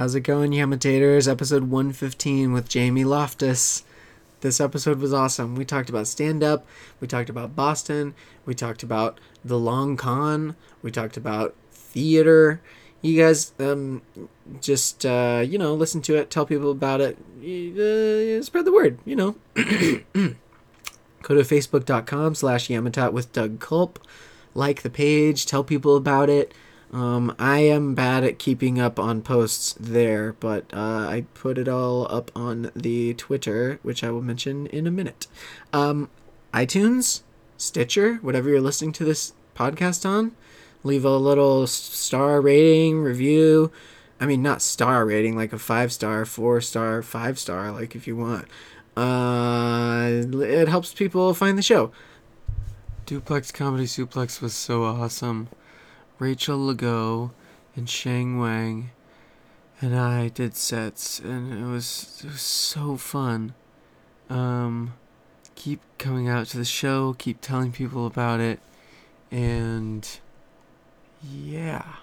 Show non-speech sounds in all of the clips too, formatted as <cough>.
How's it going, Yamitators? Episode 115 with Jamie Loftus. This episode was awesome. We talked about stand up, we talked about Boston, we talked about the long con, we talked about theater. You guys um, just, uh, you know, listen to it, tell people about it, uh, spread the word, you know. <clears throat> Go to facebook.com slash Yamatat with Doug Culp. Like the page, tell people about it. Um, I am bad at keeping up on posts there, but uh, I put it all up on the Twitter, which I will mention in a minute. Um, iTunes, Stitcher, whatever you're listening to this podcast on, leave a little star rating, review. I mean, not star rating, like a five star, four star, five star, like if you want. Uh, it helps people find the show. Duplex Comedy Suplex was so awesome. Rachel Legault and Shang Wang and I did sets, and it was it was so fun. Um, keep coming out to the show, keep telling people about it, and yeah,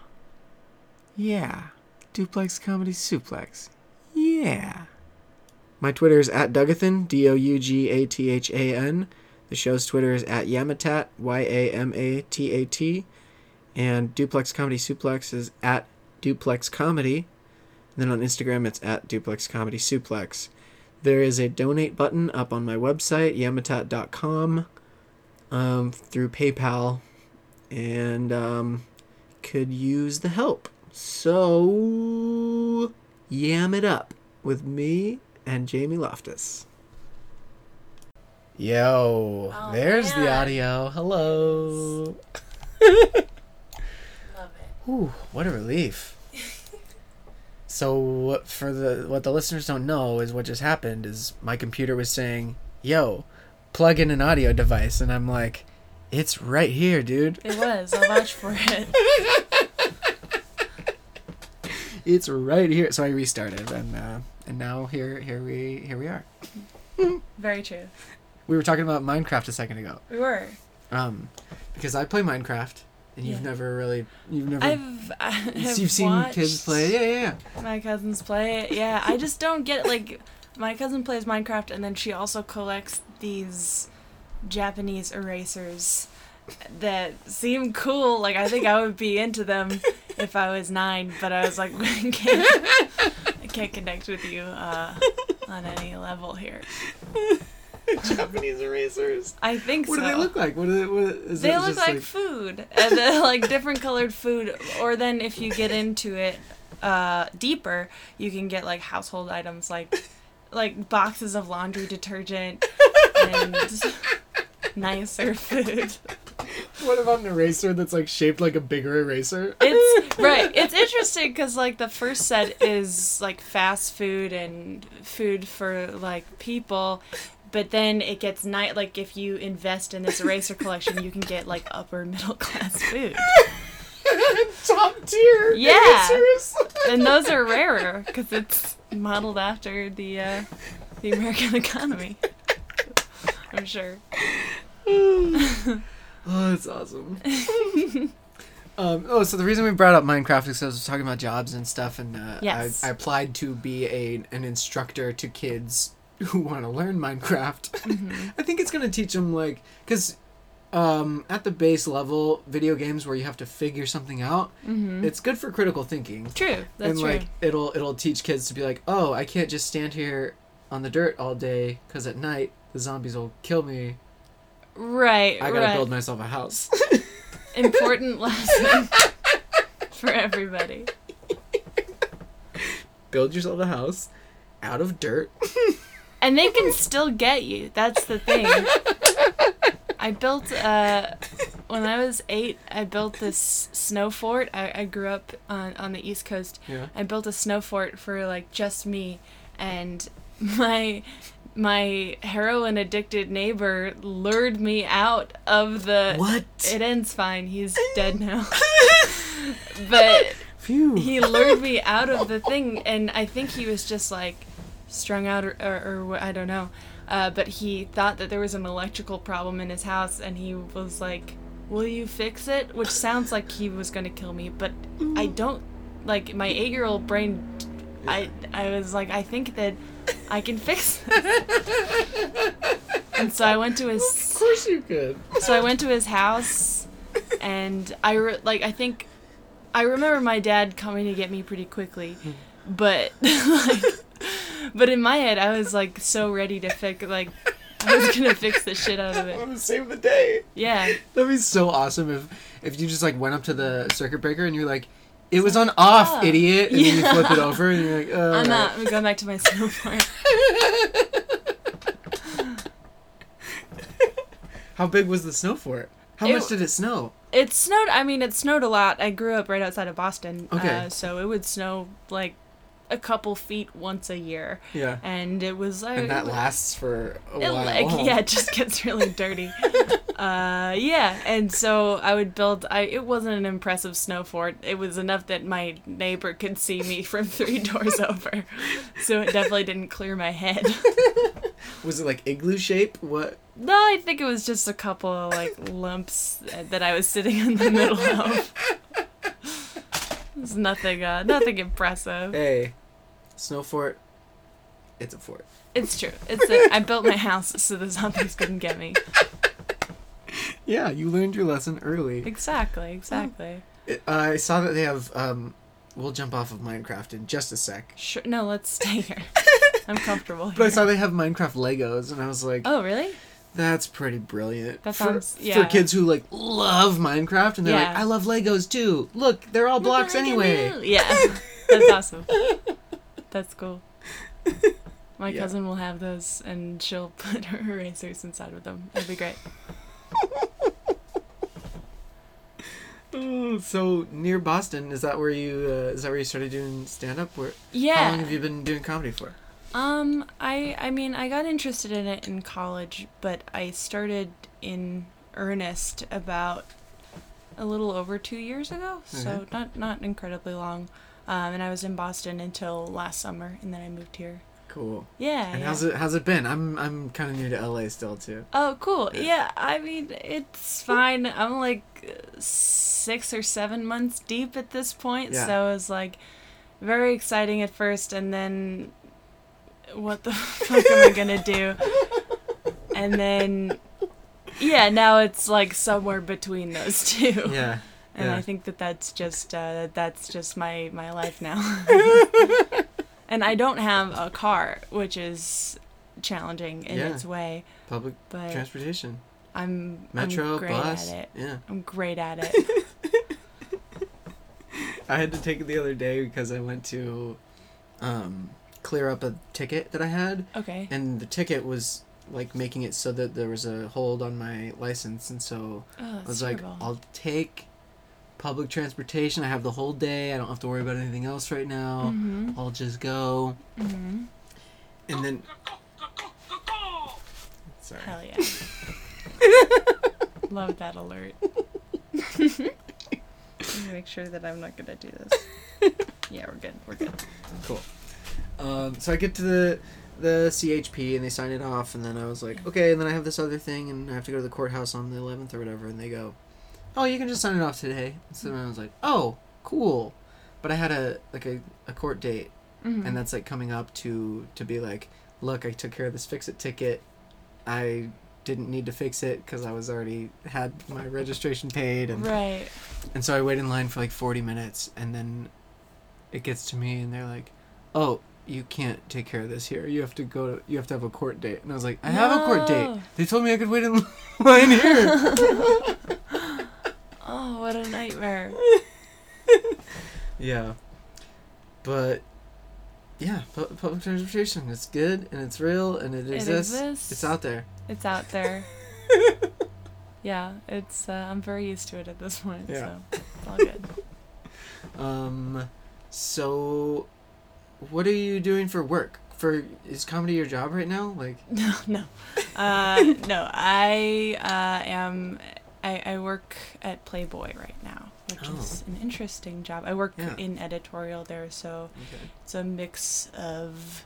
yeah, Duplex Comedy Suplex, yeah. My Twitter is at Dougathan, D O U G A T H A N. The show's Twitter is at Yamatat, Y A M A T A T. And Duplex Comedy Suplex is at Duplex Comedy. And then on Instagram, it's at Duplex Comedy Suplex. There is a donate button up on my website, yamatat.com, um, through PayPal, and um, could use the help. So, yam it up with me and Jamie Loftus. Yo, Oh, there's the audio. Hello. <laughs> Ooh, what a relief. so what for the what the listeners don't know is what just happened is my computer was saying, "Yo, plug in an audio device." And I'm like, "It's right here, dude. It was. I'll vouch for it. <laughs> It's right here." So I restarted and uh and now here here we here we are. Very true. We were talking about Minecraft a second ago. We were. Um because I play Minecraft and you've Yeah. never really you've never I've, I have you've seen kids play. Yeah, yeah, yeah. My cousins play it. Yeah, I just don't get like my cousin plays Minecraft and then she also collects these Japanese erasers that seem cool. Like I think I would be into them if I was nine, but I was like, <laughs> I can't, I can't connect with you uh, on any level here. <laughs> Japanese erasers. I think What so. do they look like? What do they? What is They it look just like, food, and then <laughs> like different colored food. Or then if you get into it uh, deeper, you can get like household items like like boxes of laundry detergent and <laughs> nicer food. What about an eraser that's like shaped like a bigger eraser? It's right. It's interesting because like the first set is like fast food and food for like people. But then it gets night like if you invest in this eraser collection, you can get like upper <laughs> middle class food. <laughs> Top tier. Yeah. erasers. and those are <laughs> rarer because it's modeled after the uh, the American economy. I'm sure. <sighs> oh, that's awesome. um, oh, so the reason we brought up Minecraft is because I was talking about jobs and stuff, and uh, Yes. I, I applied to be a an instructor to kids who want to learn Minecraft. <laughs> Mm-hmm. I think it's gonna teach them like because. Um, at the base level, video games where you have to figure something out, hmm it's good for critical thinking. True. That's and true. like it'll it'll teach kids to be like, oh, I can't just stand here on the dirt all day because at night the zombies will kill me. right. I gotta right. build myself a house. <laughs> Important <laughs> lesson for everybody. build yourself a house out of dirt. And they can still get you. That's the thing. I built uh when I was eight. I built this snow fort. I, I grew up on on the East Coast. Yeah. I built a snow fort for like just me, and my my heroin addicted neighbor lured me out of the. What? It ends fine. He's <laughs> dead now. but Phew. he lured me out of the thing, and I think he was just like strung out or, or, or I don't know. Uh, but he thought that there was an electrical problem in his house, and he was like, "Will you fix it?" Which sounds like he was gonna kill me, but I don't. Like my eight-year-old brain I I was like, I think that I can fix <laughs> this. and so I went to his Of course you could. so I went to his house, and I re- like I think I remember my dad coming to get me pretty quickly, but <laughs> like, but in my head I was like so ready to fix like I was gonna fix the shit out of it. <laughs> I'm gonna save the day. Yeah, That'd be so awesome if if you just like went up to the circuit breaker and you're like, "It was on off, Oh. idiot," and then you flip it over and you're like, "Oh." <laughs> I'm not. I'm going back to my snowboard. <laughs> How big was the snow fort? How It- much did it snow? It snowed. I mean, it snowed a lot. I grew up right outside of Boston, Okay. uh, so it would snow like a couple feet once a year, Yeah. and it was like And that lasts for a while. like yeah, it just gets really dirty. <laughs> uh, yeah, and so I would build. I it wasn't an impressive snow fort. It was enough that my neighbor could see me from three doors over, so it definitely didn't clear my head. <laughs> Was it like igloo shape? What? no, I think it was just a couple of like lumps that I was sitting in the middle of. <laughs> It's nothing. Uh, nothing impressive. Hey, snow fort. It's a fort. It's true. It's a, I built my house so the zombies couldn't get me. <laughs> Yeah, you learned your lesson early. Exactly. Exactly. It- I saw that they have. Um, we'll jump off of Minecraft in just a sec. Sure. No, let's stay here. <laughs> I'm comfortable But I here. saw they have Minecraft Legos, and I was like, Oh, really? "That's pretty brilliant." That For- sounds- for, yeah. kids who like love Minecraft, and they're like, "I love Legos too. Look, they're all blocks anyway." Yeah. <laughs> That's awesome. That's cool. <laughs> My Yeah. cousin will have those, and she'll <laughs> put her erasers inside with them. It'll be great. Oh, so near Boston, is that where you? Uh, is that where you started doing stand up? Where? Yeah. How long have you been doing comedy for? Um, I I mean, I got interested in it in college, but I started in earnest about a little over two years ago, so Okay. not not incredibly long. Um, and I was in Boston until last summer, and then I moved here. Cool. Yeah. And yeah. how's it? How's it been? I'm I'm kind of new to LA still too. Oh, cool. Yeah. Yeah, I mean, it's fine. I'm like six or seven months deep at this point, Yeah. so it was like very exciting at first, and then what the <laughs> fuck am I gonna do? And then, yeah, now it's like somewhere between those <laughs> two. Yeah. And yeah. I think that that's just uh, that's just my my life now. <laughs> and I don't have a car, which is challenging in Yeah. its way, Public but transportation, I'm metro, I'm great bus. at it. Yeah. I'm great at it. I had to take it the other day because I went to um, clear up a ticket that I had, Okay. and the ticket was like making it so that there was a hold on my license, and so Oh, I that's was like. I'll take public transportation. I have the whole day. I don't have to worry about anything else right now. Mhm. I'll just go. Mhm. And then. Sorry. Hell yeah. <laughs> Love that alert. <laughs> Let me make sure that I'm not gonna do this. <laughs> Yeah, we're good. We're good. Cool. Um, so I get to the the CHP and they sign it off, and then I was like, okay, and then I have this other thing, and I have to go to the courthouse on the 11th or whatever, and they go, oh, you can just sign it off today. So then I was like, oh, cool. But I had a like a, a court date, Mhm. and that's like coming up to to be like, look, I took care of this fix it ticket. I didn't need to fix it because I was already had my registration paid, and right. and so I wait in line for like 40 minutes, and then it gets to me, and they're like, "Oh, you can't take care of this here. You have to go. To, you have to have a court date." And I was like, "I have a court date. They told me I could wait in <laughs> line here." <laughs> Oh, what a nightmare. <laughs> yeah, but yeah, pu- public transportation. It's good and it's real and it It exists. exists. It's out there. It's out there. yeah, it's. Uh, I'm very used to it at this point. Yeah. So it's all good. Um, so what are you doing for work? For is comedy your job right now? Like, <laughs> No, no, uh, <laughs> no. I uh, am. I, I work at Playboy right now, which Oh. is an interesting job. I work Yeah. in editorial there, so okay. it's a mix of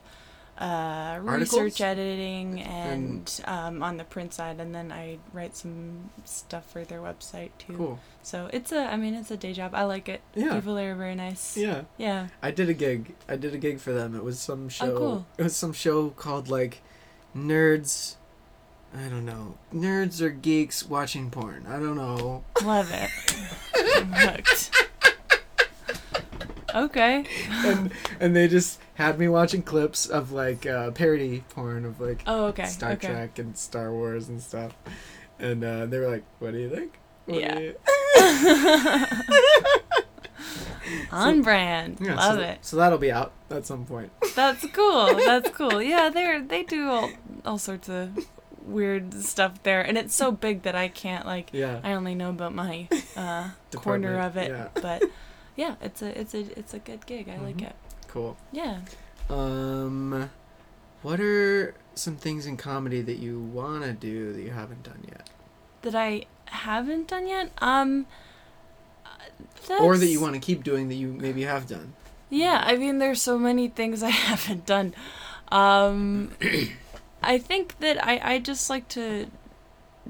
uh, research editing and um, on the print side, and then I write some stuff for their website too. Cool. So it's a, I mean, it's a day job. I like it. Yeah. People there are very nice. Yeah. Yeah. I did a gig. I did a gig for them. It was some show. Oh, cool. It was some show called like Nerds. I don't know. Nerds or geeks watching porn. I don't know. Love it. <laughs> I'm hooked. Okay. and and they just had me watching clips of like uh, parody porn of like Oh, okay. Star okay. Trek and Star Wars and stuff. And uh, they were like, "What do you think?" What Yeah. you-" <laughs> <laughs> On brand. Yeah, Love so, it. So that'll be out at some point. <laughs> That's cool. That's cool. Yeah, they're they do all all sorts of weird stuff there, and it's so big that I can't like. Yeah. I only know about my uh, corner of it, yeah. but yeah, it's a it's a it's a good gig. I like Mhm. it. Cool. Yeah. Um, what are some things in comedy that you wanna do that you haven't done yet, That I haven't done yet. Um. uh, or that you want to keep doing that you maybe have done? Yeah, I mean, there's so many things I <laughs> haven't done. Um, <clears throat> I think that I, I just like to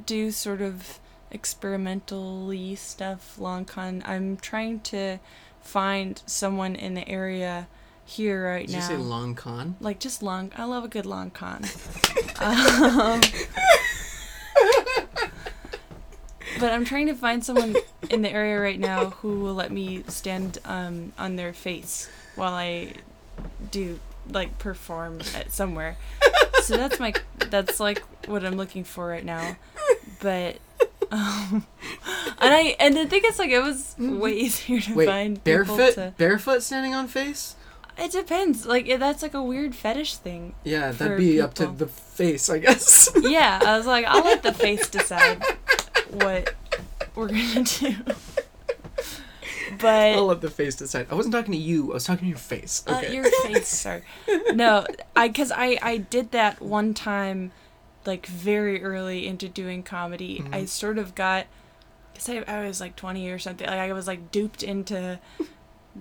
do sort of experimentally stuff, long con. I'm trying to find someone in the area here right Did now. you say long con? like just long. I love a good long con. <laughs> um, but I'm trying to find someone in the area right now who will let me stand um, on their face while I do like perform at somewhere. So that's my that's like what I'm looking for right now. But um, and I and I think it's like it was way <laughs> easier to Wait, find barefoot, to. barefoot standing on face? It depends. Like that's like a weird fetish thing. Yeah, that'd be up to the face, I guess. <laughs> yeah, I was like, I'll let the face decide what we're gonna do. <laughs> But I'll let the face decide. I wasn't talking to you. I was talking to your face. uh, Okay. your face, sorry. <laughs> No, I because I I did that one time, like very early into doing comedy. I Mhm. sort of got, cause I I was like twenty or something. Like I was like duped into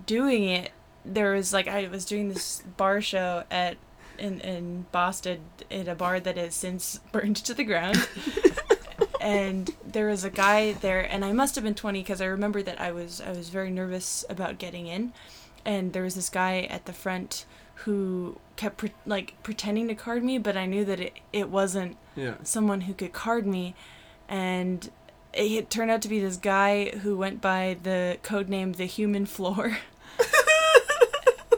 doing it. There was like I was doing this bar show at in in Boston at a bar that has since <laughs> burned to the ground. <laughs> and there was a guy there and I must have been 20 because I remember that I was I was very nervous about getting in and there was this guy at the front who kept pre- like pretending to card me but I knew that it, it wasn't yeah. someone who could card me and it turned out to be this guy who went by the code name the human floor <laughs>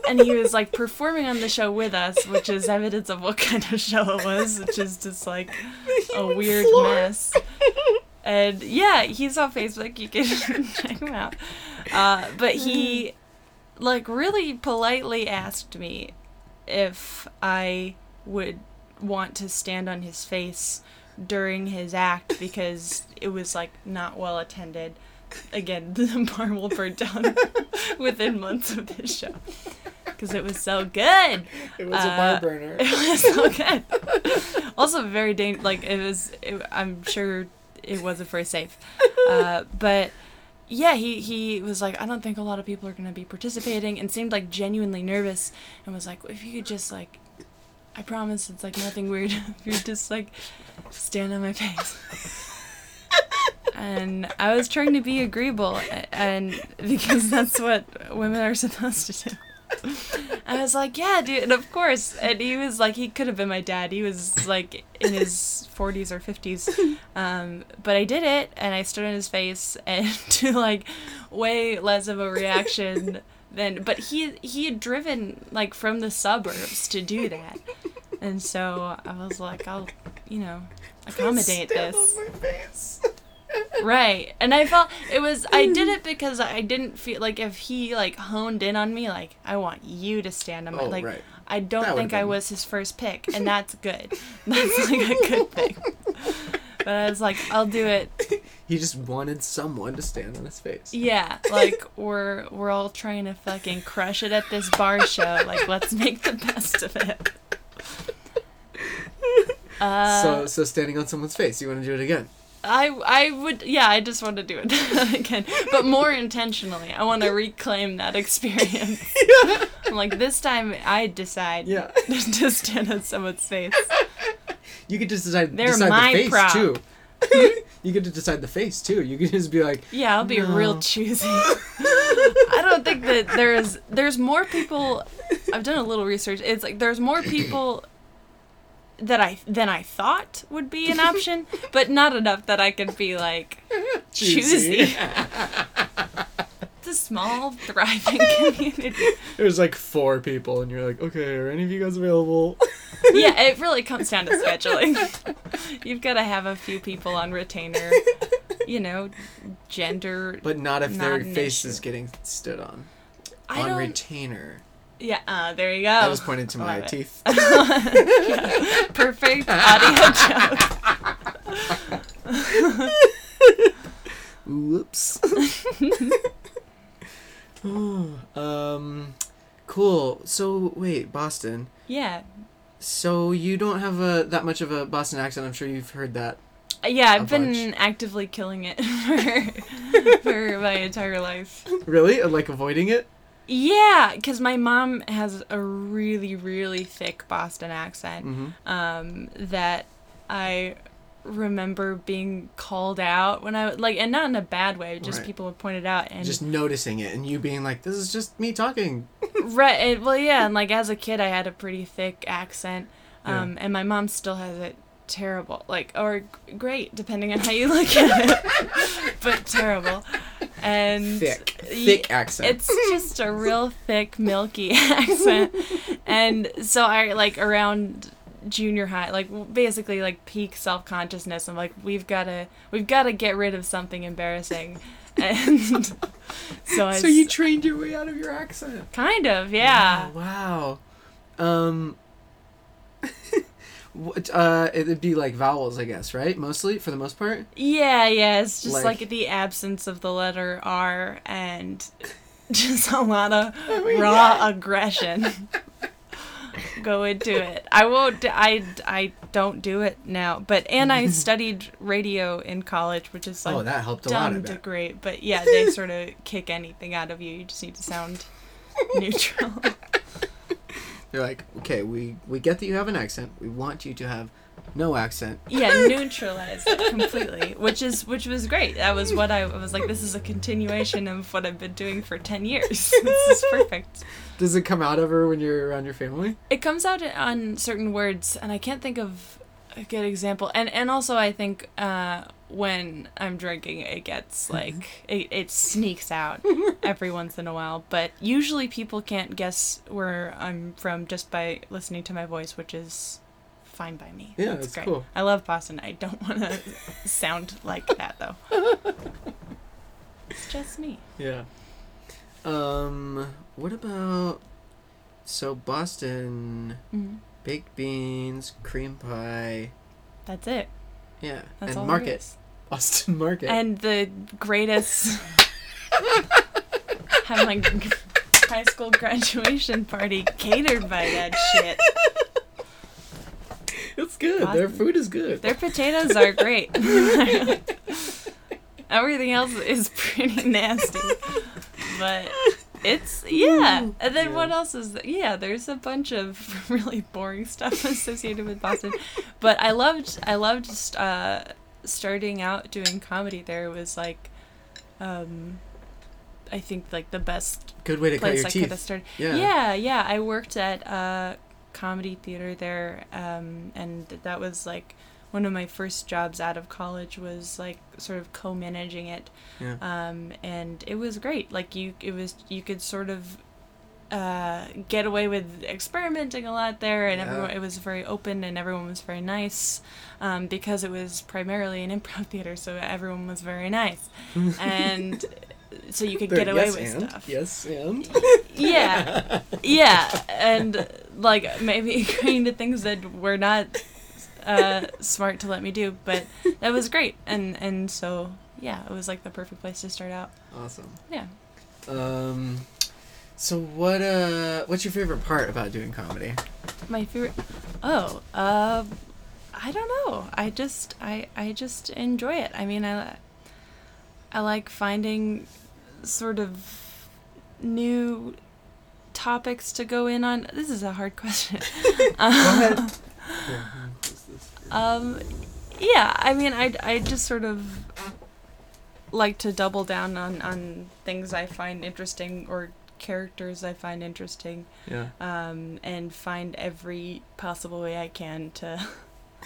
and he was like performing on the show with us which is evidence of what kind of show it was which is just like <laughs> a weird mess. <laughs> And yeah he's on facebook. You can <laughs> check him out. Uh, but he like really politely asked me if i would want to stand on his face during his act because it was like not well attended again <laughs> the bar will burn down <laughs> within months of this show because it was so good It was a Uh, bar burner. it was so good. also very dang like it was. It, I'm sure it wasn't very safe, uh, but yeah, he he was like, I don't think a lot of people are gonna be participating, and seemed like genuinely nervous, and was like, if you could just like, I promise it's like nothing weird. <laughs> if you just like stand on my face. And I was trying to be agreeable, and because that's what women are supposed to do. I was like, yeah, dude, and of course. And he was like, he could have been my dad. He was like in his 40s or 50s. Um, but I did it, and I stood in his face, and <laughs> to like way less of a reaction than. But he he had driven like from the suburbs to do that, and so I was like, I'll, you know, accommodate this. On my face. Right. And I felt it was I did <laughs> it because I didn't feel like if he like honed in on me like I want you to stand on my Oh, like right. I don't That think I been- was his first pick and <laughs> that's good. <laughs> That's like a good thing. But I was like I'll do it. He just wanted someone to stand on his face. Yeah, like we're we're all trying to fucking crush it at this bar show. Like let's make the best of it. Uh, so, so standing on someone's face. You want to do it again? I I would yeah I just want to do it <laughs> again but more intentionally I want to reclaim that experience <laughs> I'm like, this time I decide Yeah. <laughs> to stand on someone's face. You could just decide, They're decide my the face prop. too. Hmm? you get to decide the face too. You could just be like, Yeah, I'll be No. real choosy. I don't think that there's there's more people. I've done a little research. It's like there's more people that I than I thought would be an option, <laughs> but not enough that I could be like choosy. It's a small, thriving community. There's like four people, and you're like, okay, are any of you guys available? <laughs> Yeah, it really comes down to scheduling. <laughs> You've got to have a few people on retainer. You know, gender. But not if Not their face issue. is getting stood on. I on don't. retainer. Yeah, uh, there you go. I was pointing to my Love teeth. <laughs> Perfect audio joke. Whoops. <laughs> um, cool. So wait, Boston. Yeah. So you don't have a that much of a Boston accent. I'm sure you've heard that. Yeah, I've been bunch. actively killing it <laughs> for, for my entire life. Really? Uh, Like avoiding it? Yeah, because my mom has a really, really thick Boston accent Mm-hmm. um, that I remember being called out when I like, and not in a bad way. Just Right. people would point it out, and Just noticing it and you being like, "This is just me talking." <laughs> right. And, well, yeah, and like as a kid, I had a pretty thick accent, Yeah. um, and my mom still has it terrible, like or great, depending on how you look at it, <laughs> but terrible. And Thick, thick accent. It's just a real thick, milky <laughs> accent. And so I like around junior high, like basically like peak self consciousness. I'm like, we've gotta, we've gotta get rid of something embarrassing. <laughs> And so I so you trained your way out of your accent. kind of, yeah. Wow. wow. Um. What? Uh, it'd be like vowels, I guess, right? Mostly, for the most part. Yeah, yeah. It's just Like- like, the absence of the letter R and <laughs> just a lot of Oh raw God. aggression <laughs> go into it. I won't. I I don't do it now. But and I <laughs> studied radio in college, which is like oh, that helped a lot. Dumb to great. But yeah, they sort of kick anything out of you. You just need to sound neutral. They're like, okay, we we get that you have an accent. We want you to have no accent. yeah, <laughs> neutralized completely, which is which was great. That was what I, I was like. This is a continuation of what I've been doing for ten years. <laughs> this is perfect. Does it come out ever when you're around your family? It comes out on certain words, and I can't think of a good example. And and also, I think uh, when I'm drinking, it gets <laughs> like it, it sneaks out <laughs> every once in a while. But usually, people can't guess where I'm from just by listening to my voice, which is fine by me. Yeah, that's cool. I love Boston. I don't want to <laughs> sound like that though. It's just me. Yeah. Um. What about? So Boston Mhm. baked beans, cream pie. That's it. Yeah, That's and all there market. Boston Market. And the greatest have my high school graduation party catered by that shit. it's good. Their food is good. Their potatoes are great. <laughs> Everything else is pretty nasty. But it's yeah. And then Yeah. what else is th- yeah, there's a bunch of <laughs> really boring stuff associated with Boston. But I loved I loved uh starting out doing comedy there was like um I think like the best Good way to cut place your I could have teeth. started. Yeah. Yeah, yeah. I worked at a comedy theater there, um, and that was like one of my first jobs out of college was like sort of co-managing it, Yeah. um, and it was great. Like you, it was you could sort of uh, get away with experimenting a lot there, and Yeah. everyone it was very open, and everyone was very nice, um, because it was primarily an <laughs> improv theater, so everyone was very nice, <laughs> and. So you could There- get away yes, with and, stuff Yes, and. yeah <laughs> yeah and like maybe agreeing to things that were not uh, smart to let me do but that was great and and so yeah it was like the perfect place to start out Awesome. yeah Um. So what? Uh. What's your favorite part about doing comedy? my favorite oh uh i don't know i just i i just enjoy it i mean i i like finding sort of new topics to go in on? This is a hard question. <laughs> <laughs> Go ahead. Yeah. Um, yeah, I mean, I I just sort of like to double down on on things I find interesting or characters I find interesting, Yeah. um, and find every possible way I can to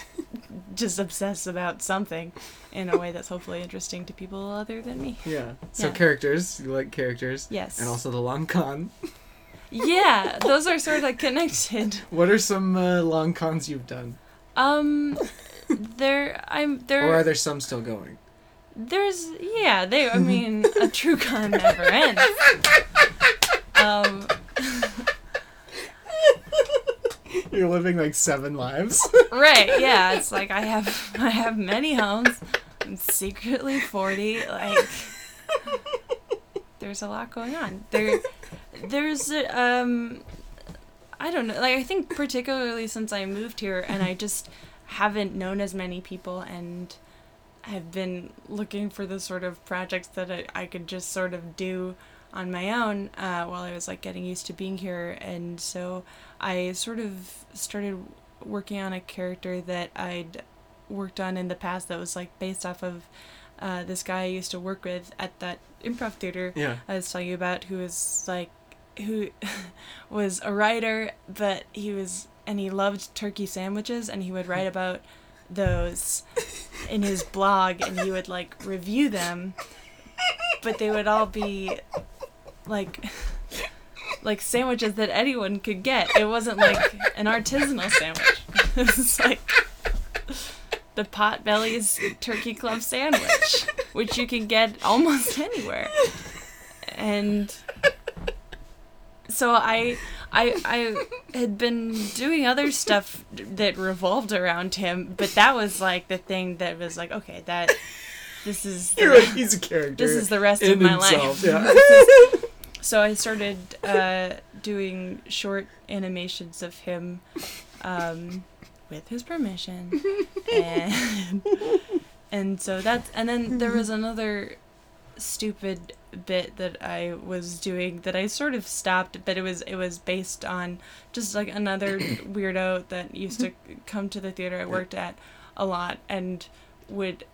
<laughs> just obsess about something in a way that's hopefully interesting to people other than me. Yeah. So Yeah. characters, you like characters. Yes. And also the long con. yeah, those are sort of connected. <laughs> What are some uh, long cons you've done? Um, there I'm there. Or are there some still going? There's yeah, they I mean a true con never ends. Um <laughs> You're living like seven lives. right, yeah, <laughs> it's like I have I have many homes. I'm secretly 40 like there's a lot going on. There there's um I don't know, like I think particularly since I moved here and I just haven't known as many people and have been looking for the sort of projects that I, I could just sort of do on my own uh, while I was like getting used to being here. And so I sort of started working on a character that I'd worked on in the past that was like based off of uh, this guy I used to work with at that improv theater yeah. I was telling you about who was like who <laughs> was a writer but he was and he loved turkey sandwiches and he would write about those in his blog and he would like review them but they would all be like like sandwiches that anyone could get. It wasn't like an artisanal sandwich. <laughs> It was like the potbelly's turkey club sandwich which you can get almost anywhere. And so I, I, I had been doing other stuff that revolved around him, but that was like the thing that was like, okay, that this is the, You're like, he's a character. this is the rest of my himself, life. Yeah. <laughs> Is- so I started uh, doing short animations of him, um, with his permission, <laughs> and and so that's and then there was another stupid bit that I was doing that I sort of stopped, but it was it was based on just like another <coughs> weirdo that used to come to the theater I worked at a lot and would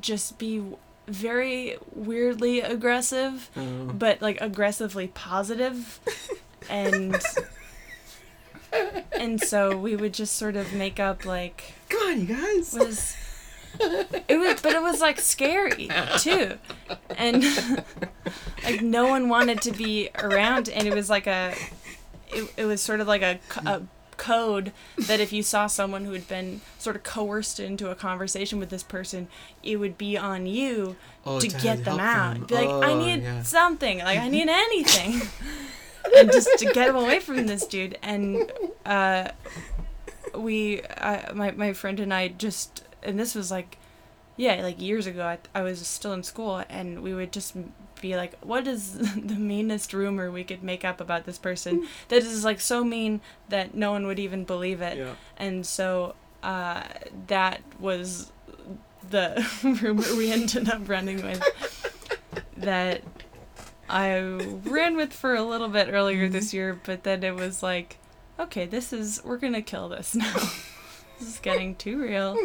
just be very weirdly aggressive, Um, but like aggressively positive, <laughs> and and so we would just sort of make up like come on, you guys. was it was but it was like scary too. And <laughs> like no one wanted to be around and it was like a it, it was sort of like a, a code that if you saw someone who had been sort of coerced into a conversation with this person it would be on you Oh, to get them out. Them. be like i Oh, need yeah. something. Like i need <laughs> anything. And just to get him away from this dude. And uh we uh, my, my friend and i just and this was like yeah like years ago I, I was still in school and we would just be like what is <laughs> the meanest rumor we could make up about this person that is like so mean that no one would even believe it Yeah. and so uh, that was the <laughs> rumor we ended up running with <laughs> that I ran with for a little bit earlier this year, but then it was like, okay, this is, we're gonna kill this now. This is getting too real.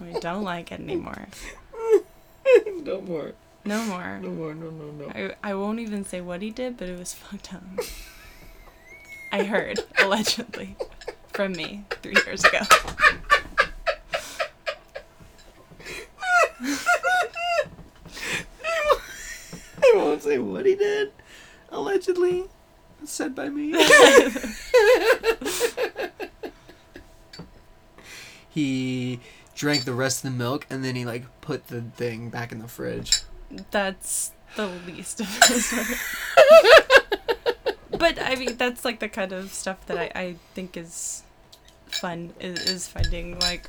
We don't like it anymore. <laughs> no more. No more. No more. No, no, no. I, I won't even say what he did, but it was fucked up. I heard, <laughs> allegedly, from me three years ago. I won't say what he did. Allegedly. Said by me. <laughs> he drank the rest of the milk and then he like put the thing back in the fridge. That's the least of his <laughs> but I mean, that's like the kind of stuff that I, I think is fun, is, is finding like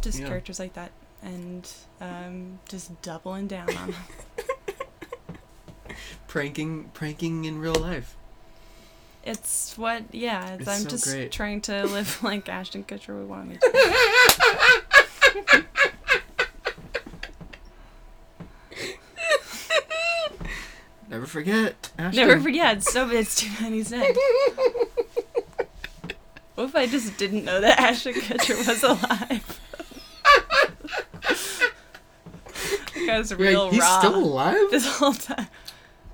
just Yeah. characters like that and um, just doubling down on <laughs> them. Pranking pranking in real life. It's what, yeah, it's, It's I'm so just great. trying to <laughs> live like Ashton Kutcher would want me to. Never forget. Ashton. Never forget. It's so it's too many dead. What if I just didn't know that Ashton Kutcher was alive? <laughs> that guy's Wait, real he's raw still alive? this whole time.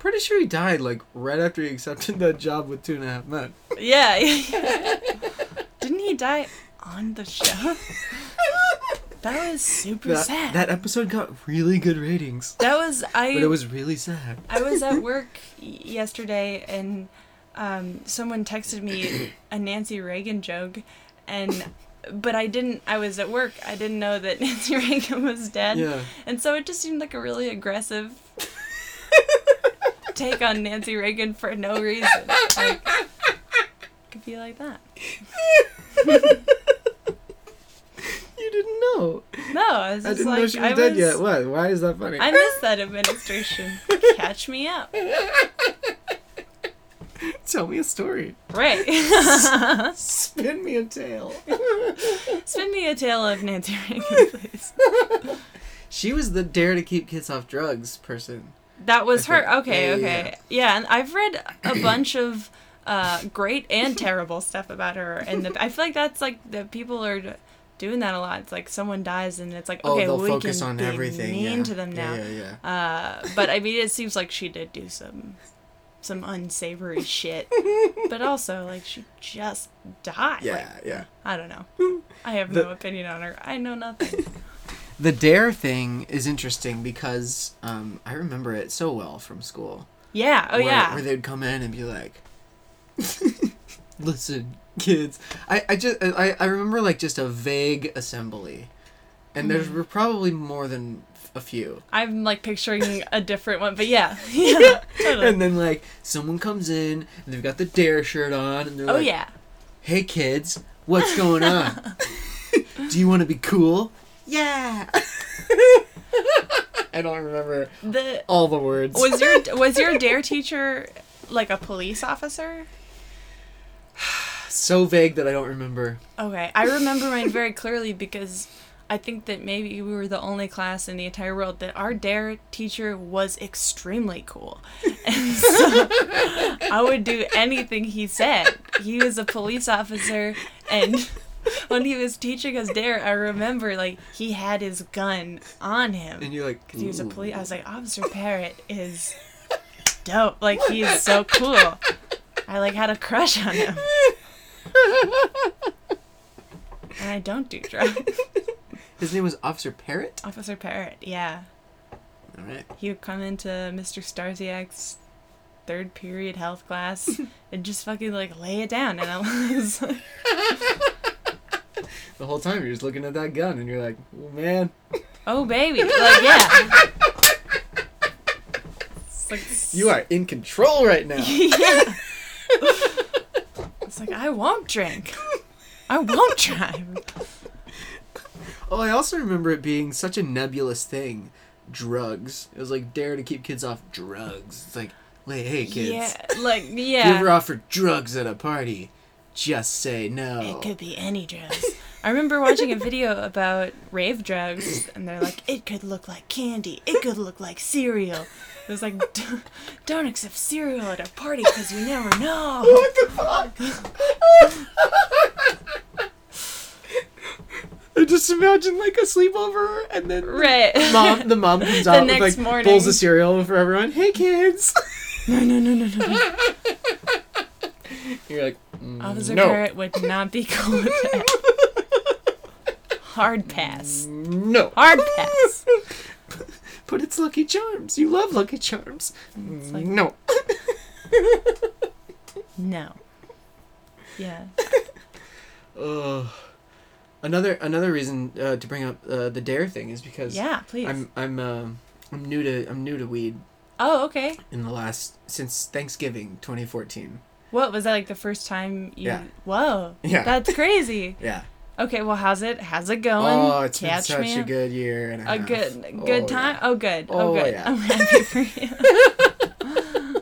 Pretty sure he died like right after he accepted that job with Two and a Half Men. Yeah, yeah, <laughs> yeah. Didn't he die on the show? <laughs> That was super That, sad. that episode got really good ratings, That was I. but it was really sad. I was at <laughs> work yesterday and um, someone texted me a Nancy Reagan joke, and but I didn't. I was at work. I didn't know that Nancy Reagan was dead, Yeah. and so it just seemed like a really aggressive take on Nancy Reagan for no reason. Like, could be like that. You didn't know. No, I was I just didn't like, know she was I dead was, yet. What? Why is that funny? I missed that administration. Catch me up. <laughs> Tell me a story. Right. <laughs> Spin me a tale. <laughs> Spin me a tale of Nancy Reagan, please. she was the dare to keep kids off drugs person. That was her. Okay, Yeah, yeah, okay. Yeah, and I've read a bunch of uh, great and terrible stuff about her, and the, I feel like that's like the people are doing that a lot. It's like someone dies, and it's like Oh, okay, we can on be everything. mean yeah. to them now. Yeah, yeah, yeah. Uh, but I mean, it seems like she did do some some unsavory <laughs> shit, but also like she just died. Yeah, Like, yeah. I don't know. I have The- no opinion on her. I know nothing. <laughs> The dare thing is interesting because um, I remember it so well from school. Yeah. Oh where, yeah. Where they'd come in and be like, <laughs> "Listen, kids." I, I just I, I remember like just a vague assembly, and there Mhm. were probably more than a few. I'm like picturing <laughs> a different one, but yeah, <laughs> yeah, totally. And then like someone comes in and they've got the dare shirt on and they're oh like, yeah, "Hey kids, what's going on? Do you want to be cool?" Yeah. <laughs> I don't remember the all the words. was your <laughs> was your dare teacher like a police officer? <sighs> so vague that I don't remember. Okay, I remember mine very <laughs> clearly because I think that maybe we were the only class in the entire world that our dare teacher was extremely cool, and so I would do anything he said. He was a police officer, and <laughs> when he was teaching us dare, I remember like he had his gun on him. And you're like, Because he was a police. I was like, Officer Parrot is dope. Like, he is so cool. I, like, had a crush on him. And I don't do drugs. <laughs> His name was Officer Parrot. Officer Parrot, yeah. All right. He would come into Mr. Starziak's third period health class <laughs> and just fucking, like, lay it down. And I was like, <laughs> The whole time you're just looking at that gun and you're like, oh man. oh, baby. Like, yeah. Like, <laughs> You are in control right now. <laughs> yeah. It's like, I won't drink. I won't drive. Oh, I also remember it being such a nebulous thing. Drugs. It was like dare to keep kids off drugs. It's like, hey, hey kids. Yeah, like yeah. you ever offer drugs at a party, just say no. It could be any drugs. I remember watching a video about rave drugs, and they're like, it could look like candy. It could look like cereal. It was like, "D- don't accept cereal at a party because you never know. <laughs> What the fuck? <laughs> I just imagine like a sleepover and then Right. mom the mom comes <laughs> The out with next like morning. bowls of cereal for everyone. Hey kids. no, no, no, no, no. no. You're like Officer no. Parrot would not be <laughs> cool with that. Hard pass. No. Hard pass. <laughs> But it's Lucky Charms. You love Lucky Charms. It's like- no. <laughs> No. Yeah. Ugh. Another another reason uh, to bring up uh, the dare thing is because Yeah, please. I'm I'm um I'm new to I'm new to weed Oh, okay. in the last since Thanksgiving 2014. What was that like the first time you? Yeah. Whoa. Yeah. That's crazy. <laughs> Yeah. Okay, well, how's it? How's it going? Oh, it's been such me a good year and a, A half. good, Oh, good yeah. time. Oh, good. Oh, Oh, good. yeah. I'm <laughs> happy for you. <laughs>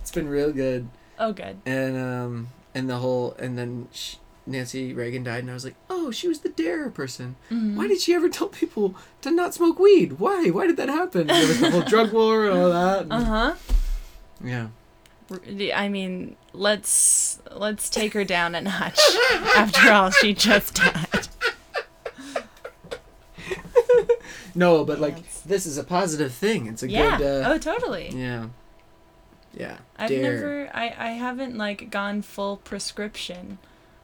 It's been real good. oh, good. And um and the whole and then sh- Nancy Reagan died and I was like, "Oh, she was the dare person. Mhm. Why did she ever tell people to not smoke weed? Why? Why did that happen? There was the whole drug war and all that. Uh huh. Yeah. I mean, let's let's take her down a notch. After all, she just died. No, but like Yes. this is a positive thing. It's a Yeah. good. Uh, oh, totally. Yeah. Yeah. I've Dare. never. I I haven't like gone full prescription.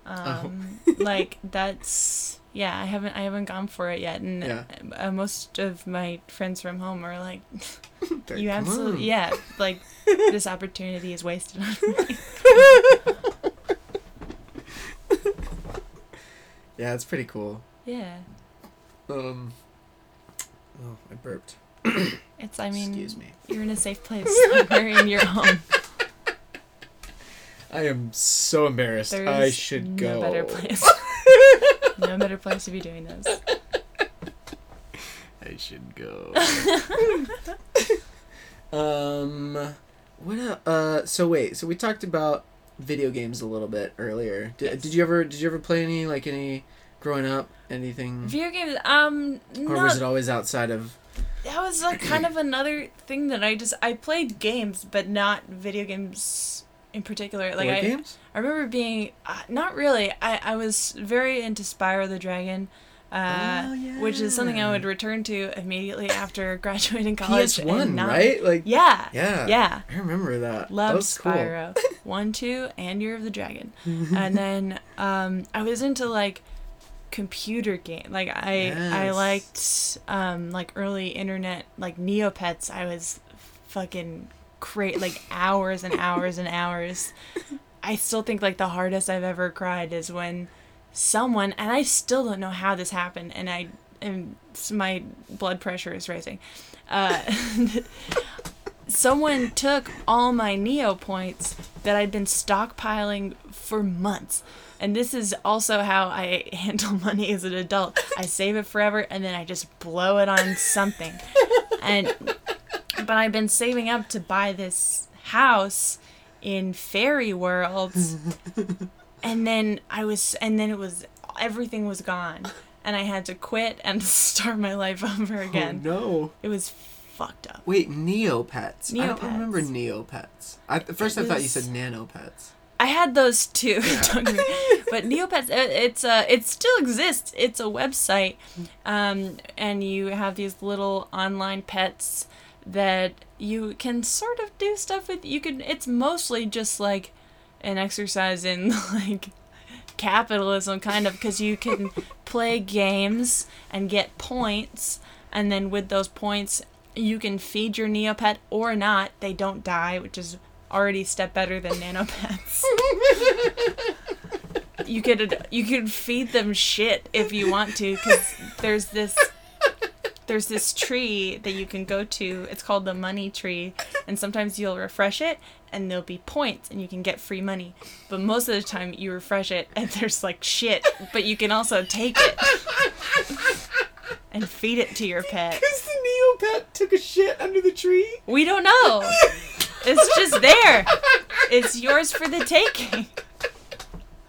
Oh. Um, <laughs> like that's yeah. I haven't I haven't gone for it yet, and Yeah. uh, most of my friends from home are like, <laughs> you absolutely on. yeah. <laughs> Like this opportunity is wasted on me. <laughs> Yeah, it's pretty cool. Yeah. Um. Oh, I burped. <coughs> It's. I mean, Excuse me. you're in a safe place somewhere in your home. I am so embarrassed. There's I should no go. better place. No better place to be doing this. I should go. <laughs> um, what? el- Uh, so wait. So we talked about video games a little bit earlier. Did, Yes. did you ever? Did you ever play any like any growing up? Anything? Video games. Um. Or was it always outside of? that was like kind of another thing that I just I played games, but not video games in particular. Like board I, games? I remember being uh, not really. I I was very into Spyro the Dragon. Uh, Oh, which is something I would return to immediately after <laughs> graduating college. PS One, not- right? Like Yeah. yeah, Yeah. I remember that. that Loved cool. Spyro. <laughs> One, two, and Year of the Dragon. <laughs> and then um, I was into like computer game. Like I I liked um, like early internet like Neopets. I was fucking great like hours and hours and hours. I still think like the hardest I've ever cried is when someone and I still don't know how this happened and I and my blood pressure is rising. Uh, <laughs> someone took all my Neo points that I'd been stockpiling for months. And this is also how I <laughs> handle money as an adult. I save it forever and then I just blow it on something. And but I've been saving up to buy this house in Fairy World. <laughs> and then I was and then it was everything was gone. And I had to quit and <laughs> start my life over again. Oh no! It was fucked up. Wait, Neopets. I don't remember Neopets. I, at first, It I thought you was- said Nanopets. I had those too, <laughs> don't me- but Neopets, it, it's uh, it still exists. It's a website, um, and you have these little online pets that you can sort of do stuff with. You can. It's mostly just like an exercise in <laughs> like capitalism, kind of, because you can <laughs> play games and get points, and then with those points, you can feed your Neopet or not. They don't die, which is already a step better than nanopets. <laughs> you could you could feed them shit if you want to because there's this there's this tree that you can go to. It's called the money tree. And sometimes you'll refresh it and there'll be points and you can get free money. But most of the time you refresh it and there's like shit. But you can also take it and feed it to your pet. Because the Neopet took a shit under the tree. we don't know. It's just there. It's yours for the taking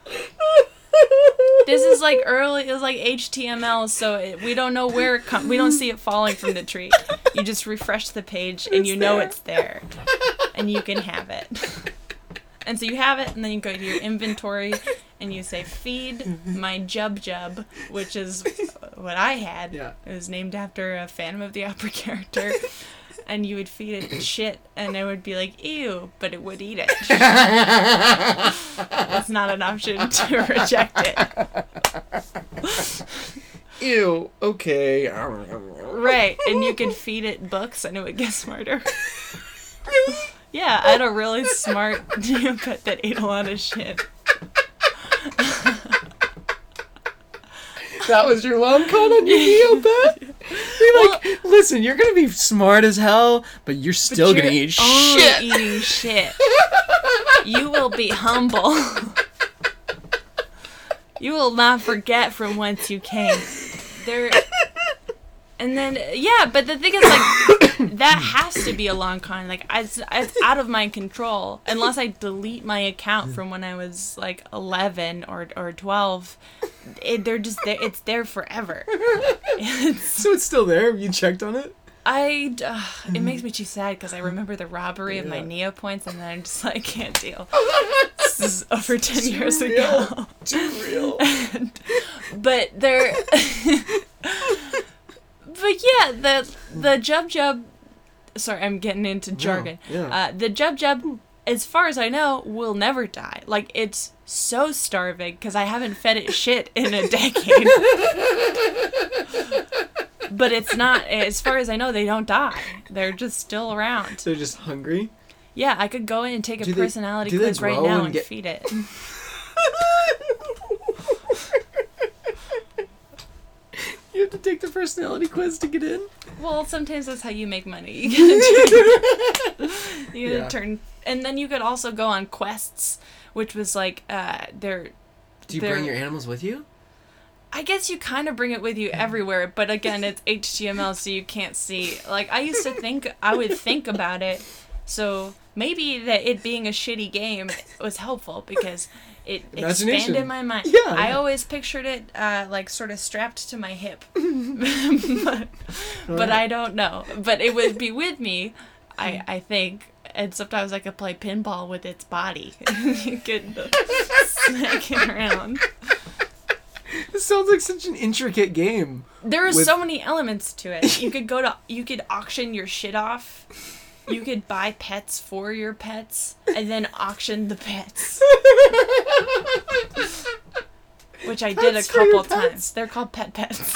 <laughs> this is like early it's like html so it, we don't know where it comes we don't see it falling from the tree. You just refresh the page and It's you know there. it's there. And you can have it. And so you have it and then you go to your inventory and you say feed my jub jub which is what i had. Yeah. it was named after a phantom of the opera character and you would feed it <coughs> shit and it would be like ew but it would eat it it's not an option to <laughs> reject it Ew. Okay. Right, and you could feed it books and it would get smarter. Yeah, I had a really smart <laughs> Neopet that ate a lot of shit. That was your long con on? You're like, listen, you're gonna be smart as hell, but you're still But gonna eat shit. eating shit. <laughs> You will be humble. <laughs> You will not forget from whence you came. There and then yeah, but the thing is like <coughs> that has to be a long con. Like it's, it's out of my control unless I delete my account from when I was like 11 or or 12. It, they're just there. It's there forever. It's, So it's still there. You checked on it? I uh, it makes me too sad because I remember the robbery of my Yeah. Neo points, and then I'm just like, I can't deal. <laughs> this is over ten Too years real. ago. Too real. <laughs> but there <laughs> but yeah the the jub jub sorry i'm getting into jargon. yeah. uh, the jub jub as far as i know will never die. Like it's so starving because i haven't fed it shit in a decade. <laughs> But it's not as far as i know they don't die. They're just still around. They're just hungry. yeah i could go in and take a Do they- personality they quiz right now and and get- feed it <laughs> You have to take the personality quiz to get in. Well, sometimes that's how you make money. <laughs> You gotta turn, you gotta Yeah. turn, and then you could also go on quests, which was like, uh, they're. Do you They're- bring your animals with you? I guess you kind of bring it with you everywhere, but again, it's HTML, so you can't see. Like I used to think, I would think about it, so maybe that it being a shitty game was helpful because it <laughs> expanded my mind. Yeah, I yeah. always pictured it uh, like sort of strapped to my hip, but, <laughs> <laughs> but I don't know. But it would be with me, I I think. And sometimes I could play pinball with its body. you could smack it around. This sounds like such an intricate game. There are With- so many elements to it. You could go to you could auction your shit off. You could buy pets for your pets and then auction the pets, which I did a Pets couple times. They're called pet pets.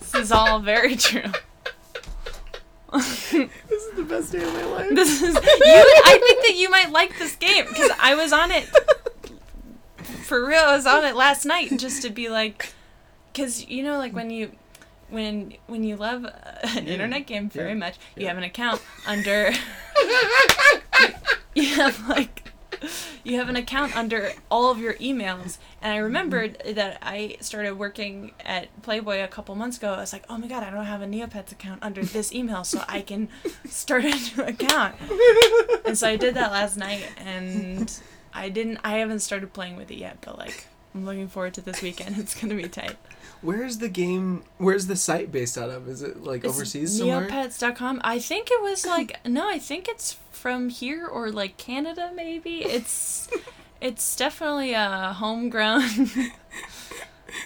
this is all very true. This is the best day of my life. This is you. I think that you might like this game because I was on it for real. I was on it last night just to be like, because you know, like when you. When when you love uh, <laughs> an Yeah. internet game very Yeah. much, you have an account under. <laughs> <laughs> you have like, you have an account under all of your emails, and I remembered that I started working at Playboy a couple months ago. I was like, oh my god, I don't have a Neopets account under this email, so I can start a new account. And so I did that last night, and I didn't. I haven't started playing with it yet, but like I'm looking forward to this weekend. <laughs> It's gonna be tight. Where's the game? Where's the site based out of? Is it like It's overseas somewhere? Neopets.com. I think it was like <laughs> no, I think it's from here or like Canada maybe. It's <laughs> it's definitely a homegrown.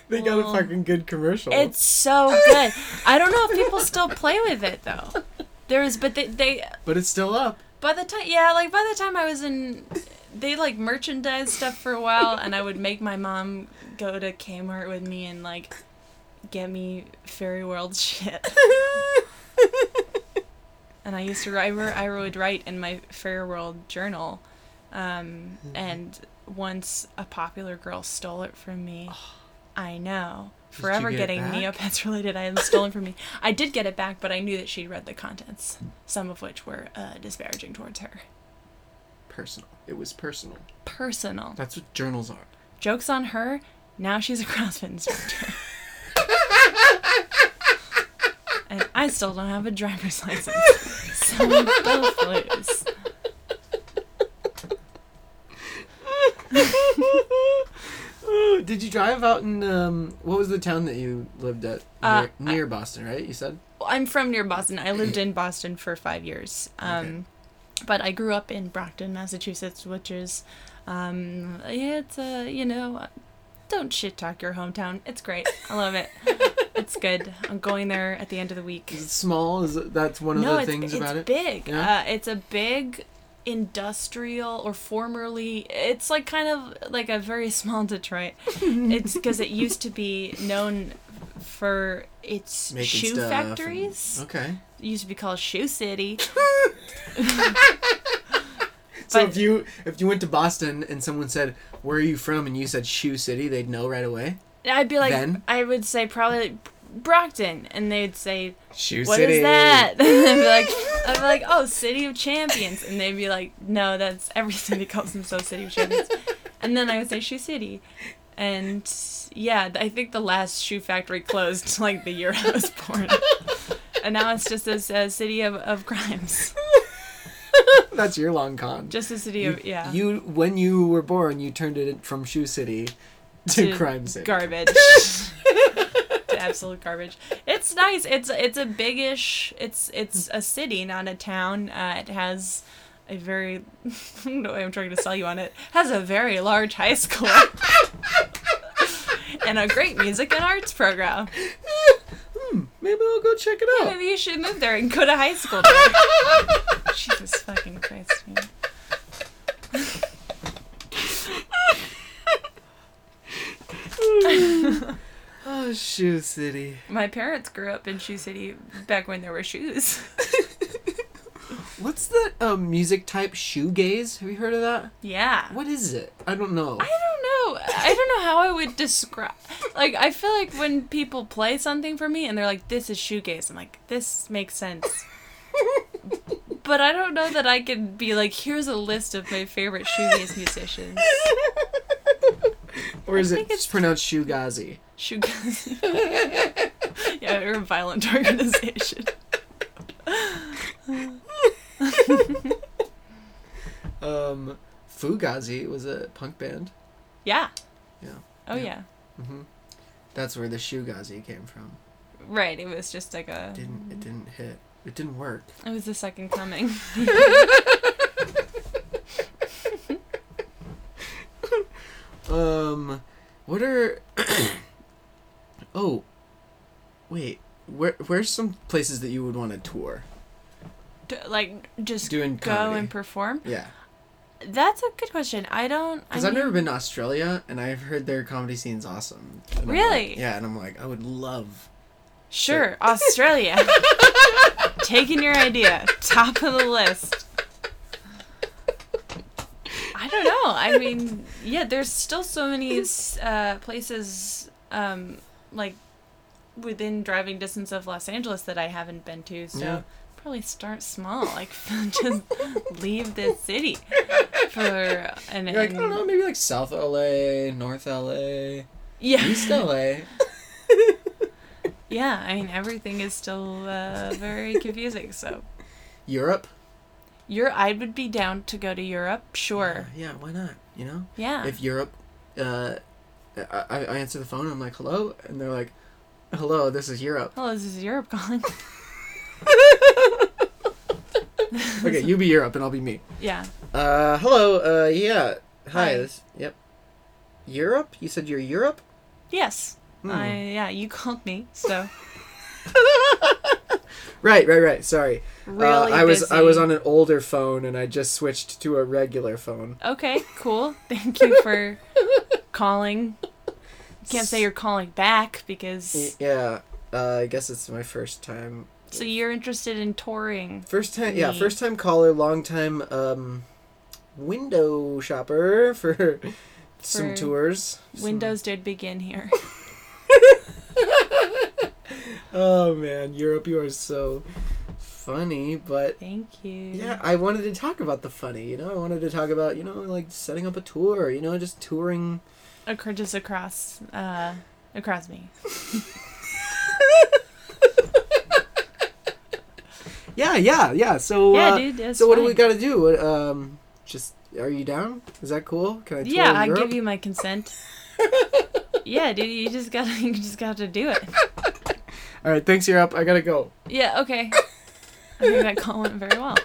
They got a fucking good commercial. it's so good. I don't know if people still play with it though. There's but they they but it's still up. by the time yeah like by the time I was in they like merchandise stuff for a while and I would make my mom go to Kmart with me and like get me Fairy World <laughs> shit. <laughs> and I used to write, I would write in my Fairy World journal, um, and once a popular girl stole it from me. I know. Did Forever get getting? Neopets related items stolen from me. I did get it back, but I knew that she'd read the contents, some of which were uh, disparaging towards her. Personal. It was personal. Personal. That's what journals are. Joke's on her. Now she's a CrossFit instructor. and I still don't have a driver's license. So we both lose. <laughs> Oh, Did you drive out in um what was the town that you lived at Uh, near, near Boston, right? You said? I'm from near Boston. I lived in Boston for five years. Um, But I grew up in Brockton, Massachusetts, which is, um, yeah, it's a, you know, don't shit talk your hometown. It's great. I love it. <laughs> it's good. I'm going there at the end of the week. Is it small? Is it, that's one of no, the things it's about it? big. Yeah? Uh, it's a big industrial or formerly it's like kind of like a very small detroit <laughs> it's because it used to be known for its Making shoe stuff and- factories Okay. It used to be called shoe city <laughs> So But- if you if you went to Boston and someone said, "Where are you from?" and you said Shoe City, they'd know right away. i'd be like Then? i would say probably brockton and they'd say Shoe "What is City. that <laughs> i'd be like i'd be like oh city of champions and they'd be like no that's every city calls themselves city of champions and then i would say shoe city and yeah i think the last shoe factory closed <laughs> like the year i was born and now it's just this uh, city of, of crimes <laughs> That's your long con. just a city of yeah You when you were born, you turned it from Shoe City to, To Crime City. garbage <laughs> to absolute garbage it's nice. It's it's a bigish. It's it's a city, not a town. Uh, it has a very. <laughs> no way I'm trying to sell you on it. Has a very large high school. and a great music and arts program. Maybe I'll go check it out. Maybe you should move there and go to high school. <laughs> Jesus fucking Christ, man. <laughs> oh, Shoe City. My parents grew up in Shoe City back when there were shoes. <laughs> What's the um, music type shoegaze? Have you heard of that? Yeah. What is it? I don't know. I don't know. I don't know how I would describe. Like, I feel like when people play something for me and they're like, "This is shoegaze," I'm like, "This makes sense." but I don't know that I can be like, "Here's a list of my favorite shoegaze musicians." or is it it's- pronounced shoegazi? Shoegaze. yeah, we're a violent <laughs> organization. Um, Fugazi was a punk band. Yeah. Yeah. Oh Yeah. yeah. hmm That's where the shoegazi came from. Right. It was just like a. It didn't it didn't hit. It didn't work. It was the second coming. <laughs> Um, what are? <coughs> oh, wait. Where where's some places that you would want to tour? D- like just Doing go comedy. and perform. Yeah, That's a good question. I don't. I because I've never been to Australia, and I've heard their comedy scene's awesome. And I'm like- Really? yeah, and I'm like, I would love. Sure, <laughs> Australia. Taking your idea, top of the list. I don't know. I mean, yeah, there's still so many uh, places, um, like within driving distance of Los Angeles that I haven't been to. So Yeah. Probably start small. Like <laughs> just leave this city for an. You're like, I don't know, maybe like South LA, North LA, Yeah. East LA. <laughs> Yeah. I mean, everything is still uh, very confusing. So. Europe. You're, I would be down to go to Europe, sure. Yeah, why not? You know, Yeah. if Europe, uh, I, I I answer the phone. And I'm like, hello, and they're like, hello, this is Europe. Hello, this is Europe calling. <laughs> <laughs> Okay, you be Europe, and I'll be me. yeah. Uh, hello. Uh, yeah. Hi. Hi. This. Yep. Europe. You said you're Europe. Yes. Hmm. I yeah, you called me, so <laughs> Right. Right. Right. Sorry. really uh, I was I was on an older phone, and I just switched to a regular phone. Okay, <laughs> cool. Thank you for calling. Can't say you're calling back because Yeah. Uh, I guess it's my first time. So you're interested in touring. First time. Yeah. First time caller. Long time. Um, window shopper for. <laughs> Some For tours. Some- Windows did begin here. <laughs> Oh man, Europe, you are so funny, but Thank you. yeah, I wanted to talk about the funny. You know, I wanted to talk about you know like setting up a tour. You know, just touring. Acro- just across uh across me. <laughs> Yeah, yeah, yeah. So Yeah, uh, dude, so what do we got to do? Um, just are you down? Is that cool? Can I Yeah, I give you my consent. <laughs> yeah, dude, you just gotta <laughs> you just gotta do it. All right, thanks, Europe. I gotta go. Yeah, okay. <laughs> I think that call went very well.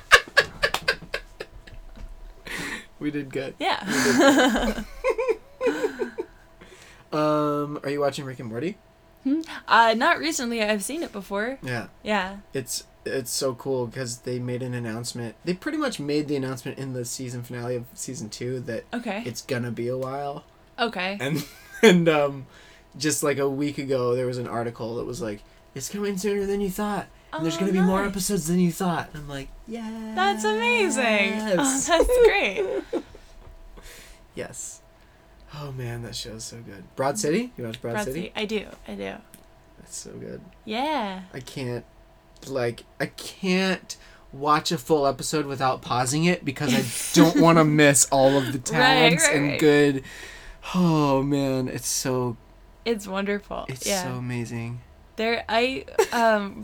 We did good. Yeah. Um, are you watching Rick and Morty? Hmm? uh, not recently. I've seen it before. Yeah, Yeah. it's it's so cool because they made an announcement. They pretty much made the announcement in the season finale of season two that Okay. it's gonna be a while. Okay. and <laughs> and um just like a week ago there was an article that was like it's coming sooner than you thought and there's Oh, gonna be more episodes than you thought i'm like yeah That's amazing. <laughs> Oh, that's great. yes oh man that show's so good broad city you watch broad, Broad city City. I do. I do. that's so good Yeah. i can't like i can't watch a full episode without pausing it because i don't want to <laughs> miss all of the Right, tags right, and right. good oh man it's so It's wonderful. it's yeah. so amazing There, I um,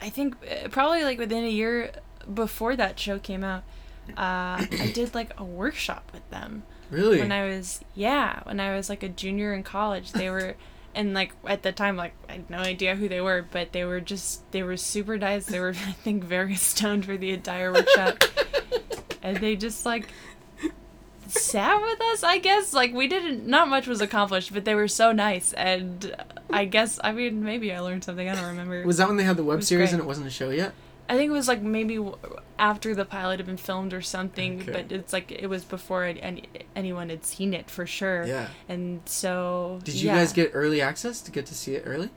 I think uh, probably like within a year before that show came out, uh, I did like a workshop with them really when I was yeah when I was like a junior in college. They were and like at the time like I had no idea who they were, but they were just they were super nice. They were <laughs> I think very stoned for the entire workshop. <laughs> and they just like sat with us, I guess. Like we didn't not much was accomplished, but they were so nice and I guess I mean maybe I learned something. I don't remember. Was that when they had the web series great. and it wasn't a show yet? I think it was like maybe after the pilot had been filmed or something, Okay. but it's like it was before any, anyone had seen it for sure. Yeah. And so Did you yeah. guys get early access to get to see it early?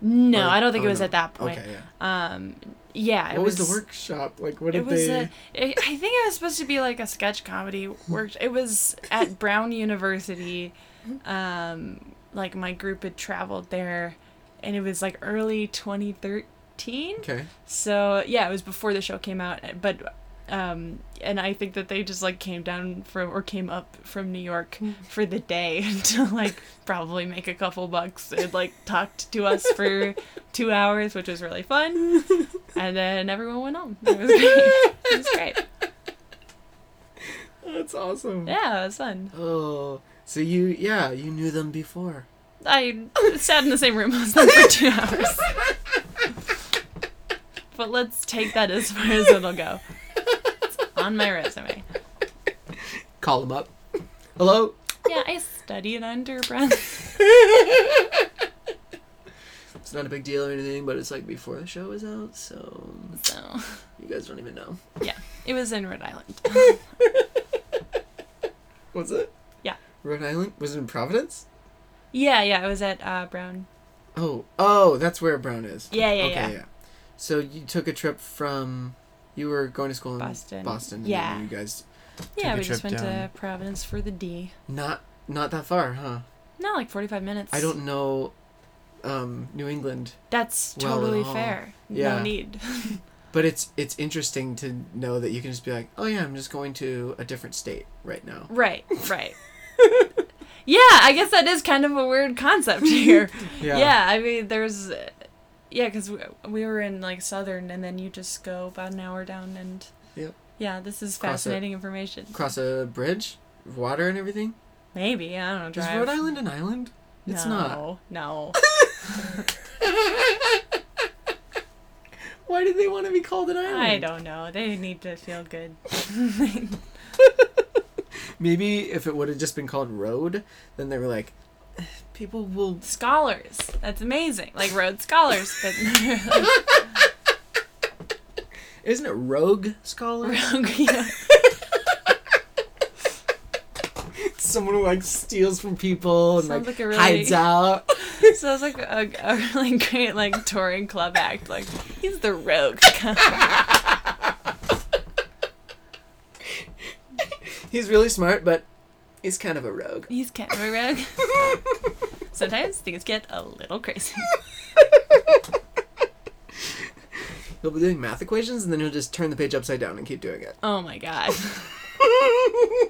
No, Or- I don't think oh, it was no. at that point. Okay, yeah. Um, yeah, it What was, was, the workshop like? What did It was they? a, it, I think it was supposed to be like a sketch comedy work. It was at Brown University. Um, like my group had traveled there, and it was like early 2013. Okay. So yeah, it was before the show came out, but um, and I think that they just like came down from or came up from New York for the day <laughs> to like probably make a couple bucks and like talked to us for two hours, which was really fun. <laughs> And then everyone went home. It was great. It was great. <laughs> That's awesome. Yeah, it was fun. Oh, so you yeah you knew them before. I sat in the same room as them for two hours. But let's take that as far as it'll go. It's on my resume. Call them up. Hello. Yeah, I studied under Brown. It's not a big deal or anything, but it's like before the show was out, so So you guys don't even know. Yeah, it was in Rhode Island. <laughs> Was it? Yeah. Rhode Island was it in Providence? Yeah, yeah, it was at uh, Brown. Oh, oh, that's where Brown is. Yeah, yeah, okay, yeah. So you took a trip from, you were going to school in Boston. Boston. and Yeah. you guys Yeah, we just went down. to Providence for the D. not not that far, huh? Not like 45 minutes. I don't know, um, New England, That's well totally all. fair. Yeah. No need. <laughs> but it's it's interesting to know that you can just be like, oh yeah, I'm just going to a different state right now. right, right. <laughs> yeah, I guess that is kind of a weird concept here. <laughs> yeah. yeah. I mean, there's. Yeah, because we, we were in like southern, and then you just go about an hour down, and. Yep. Yeah, this is Cross fascinating information. Cross a bridge, water and everything. Maybe I don't know. Is Rhode Island an island? It's not. no, No. <laughs> Why did they want to be called an island? I don't know. They need to feel good. <laughs> Maybe if it would have just been called road, then they were like, "Eh, people will. scholars. That's amazing. Like Rhodes scholars, but <laughs> Isn't it rogue scholar? yeah. <laughs> Someone who like steals from people and Sounds like, really- hides out. <laughs> sounds like a, a really great like touring club act. Like he's the rogue. He's really smart, but he's kind of a rogue. he's kind of a rogue. <laughs> Sometimes things get a little crazy. <laughs> He'll be doing math equations and then he'll just turn the page upside down and keep doing it. Oh my god.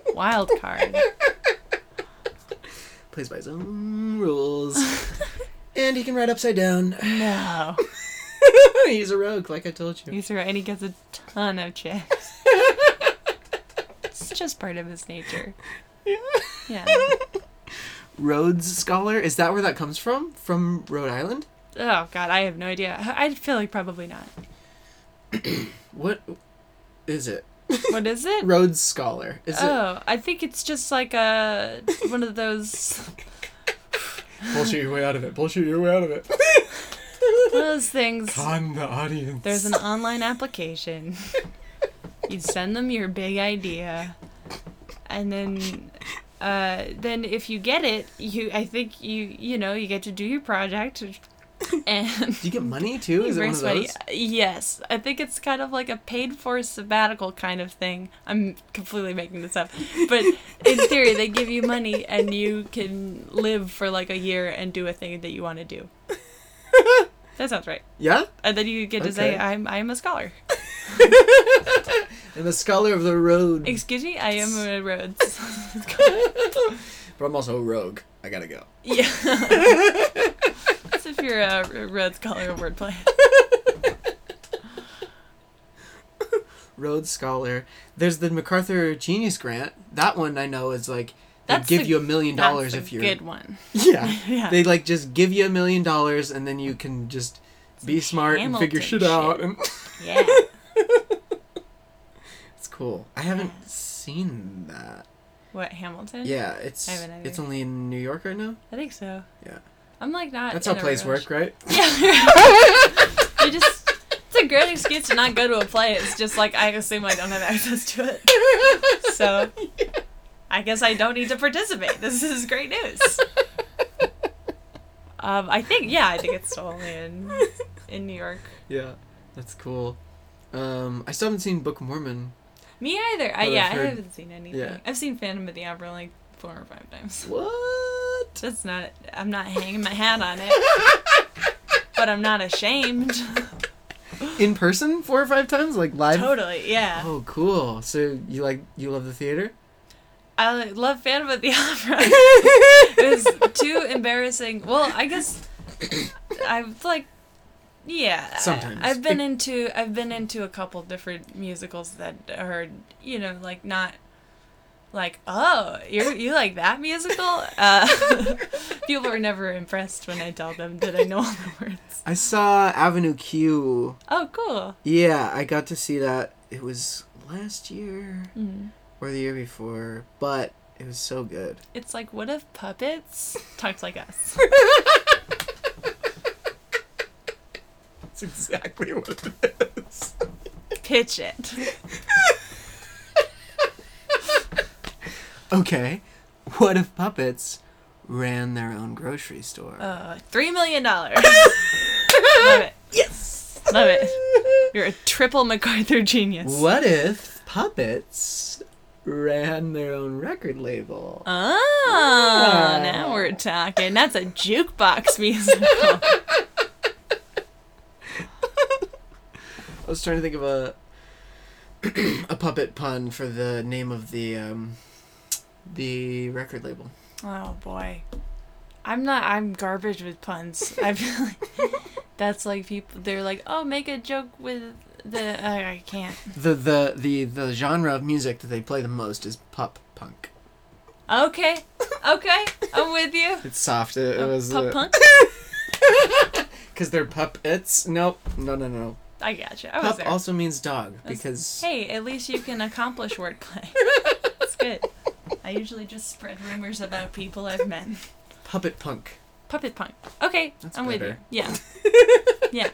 <laughs> Wild card. Plays by his own rules. and he can write upside down. No. he's a rogue, like I told you. He's right, and he gets a ton of chicks. It's just part of his nature. <laughs> Yeah. Rhodes Scholar? Is that where that comes from? From Rhode Island? Oh god, I have no idea. I feel like probably not. <clears throat> What is it? What is it? <laughs> Rhodes Scholar. Is it oh, I think it's just like a one of those <laughs> bullshit your way out of it? Bullshit your way out of it. one of those things. Con the audience. There's an online application. You send them your big idea, and then, uh, then if you get it, you I think you you know you get to do your project, <laughs> and Do you get money too? Is it one brings of money. those? Yes, I think it's kind of like a paid for sabbatical kind of thing. I'm completely making this up, but in <laughs> theory, they give you money and you can live for like a year and do a thing that you want to do. <laughs> That sounds right. Yeah? And then you get to say, "I'm I'm a scholar." I'm a scholar of the road. Excuse me, I am a Rhodes. <laughs> <laughs> But I'm also a rogue. I gotta go. yeah. <laughs> As if you're a Rhodes scholar of wordplay. Rhodes Scholar. There's the MacArthur Genius Grant. That one I know is like That's give the- you a million dollars if you're a good one. yeah. Yeah. They like just give you a million dollars and then you can just be smart and figure shit, Hamilton out and yeah. Cool. I haven't seen that. What Hamilton? Yeah, it's I it's only in New York right now. I think so. Yeah. I'm like not. That's how plays rush. work, right? <laughs> Yeah. <laughs> you just. It's a great excuse to not go to a play. It's just like I assume I don't have access to it. So <laughs> I guess I don't need to participate. This is great news. Um, I think yeah, I think it's still only in in New York. Yeah, that's cool. Um, I still haven't seen Book of Mormon. Me either. I, yeah, heard- I haven't seen anything. yeah. I've seen Phantom of the Opera like four or five times. What? That's not. I'm not hanging my hat on it, <laughs> but I'm not ashamed. In person, four or five times, like live. totally, yeah. Oh, cool. So you like you love the theater? I love Phantom of the Opera. <laughs> it was too embarrassing. Well, I guess <coughs> I've like, yeah. I- Sometimes. I've been into I've been into a couple different musicals that are you know like not like oh you you like that musical. <laughs> Uh, <laughs> people are never impressed when I tell them that I know all the <laughs> words. I saw Avenue Q. Oh, cool. Yeah, I got to see that. It was last year Mm. or the year before, but it was so good. It's like what if puppets talked like us? That's exactly what it is. Pitch it. Okay, what if puppets ran their own grocery store? Uh, three million dollars. <laughs> Love it. yes. Love it. You're a triple MacArthur genius. What if puppets ran their own record label? Oh, now we're talking. That's a jukebox musical. <laughs> I was trying to think of a <clears throat> a puppet pun for the name of the um the record label. Oh boy, I'm not. I'm garbage with puns. <laughs> I feel like that's like people. They're like, oh, make a joke with the. I I can't. The the the the genre of music that they play the most is pop punk. Okay, okay, I'm with you. <laughs> It's soft. It, it Uh, was Pop punk. <laughs> because they're puppets. Nope. No no no. I gotcha. I was Pup there. also means dog That's- because Hey, at least you can accomplish wordplay. <laughs> It's good. I usually just spread rumors about people I've met. puppet punk. Puppet punk. Okay, That's I'm with you. Yeah. <laughs> Yeah.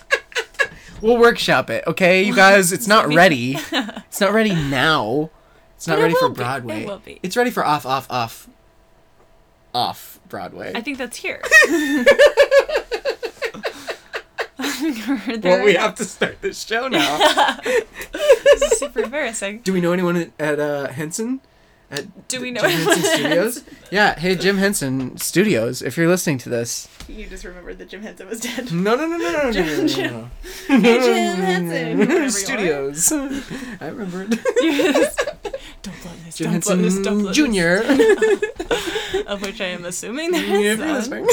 We'll workshop it, okay, you guys. It's not <laughs> ready. It's not ready now. It's not it ready for will be. It Broadway. will be. It's ready for off, off, off, off Broadway. I think that's here. <laughs> well, we have to start this show now. <laughs> This is super embarrassing. Do we know anyone at uh, Henson? At Do we know Jim Henson Studios? Yeah. Hey, Jim Henson Studios. If you're listening to this, You just remembered that Jim Henson was dead. no, no, no, no, no, no, Jim- no, no, Jim- no. <laughs> Hey, Jim Henson, whatever you are. Studios. I remembered. Yes. Don't blow this. Jim don't blow this. Don't Henson blow Junior. This. Of which I am assuming there If you're some. listening.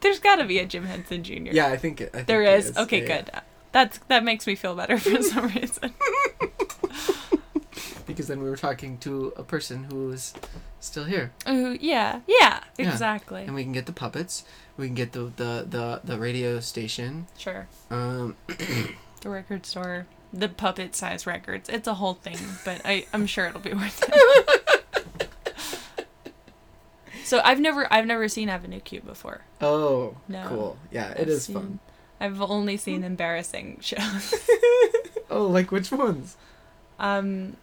There's got to be a Jim Henson Jr. Yeah, I think it. I think There it is. Okay, Yeah, yeah. good. That's that makes me feel better for some <laughs> reason. <laughs> Because then we were talking to a person who is still here, Ooh, yeah, yeah, Yeah. exactly. and we can get the puppets. We can get the the the, the radio station. Sure. Um, <clears throat> The record store, the puppet size records. It's a whole thing, but I I'm sure it'll be worth it. <laughs> so I've never I've never seen Avenue Q before. oh, No. cool. Yeah, it I've is seen- fun. I've only seen embarrassing <laughs> shows. <laughs> Oh, like which ones? Um,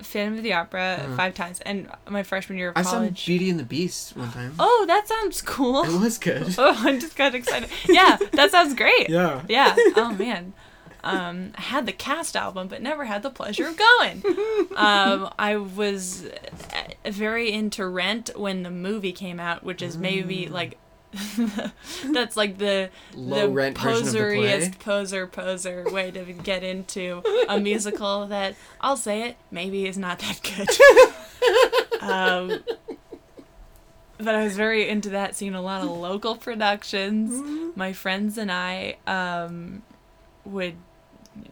Phantom of the Opera Uh-huh. five times, and my freshman year of college. I saw. Beauty and the Beast one time. oh, that sounds cool. It was good. <laughs> Oh, I just got excited. Yeah, that sounds great. Yeah. Yeah. Oh man. Um, I had the cast album, but never had the pleasure of going. <laughs> Um, I was uh, very into Rent when the movie came out, which is maybe Mm. like <laughs> that's like the Low the rent of the poseriest poser poser way to get into a musical <laughs> that I'll say it maybe is not that good. um, but I was very into that, seeing a lot of local productions. My friends and I um, would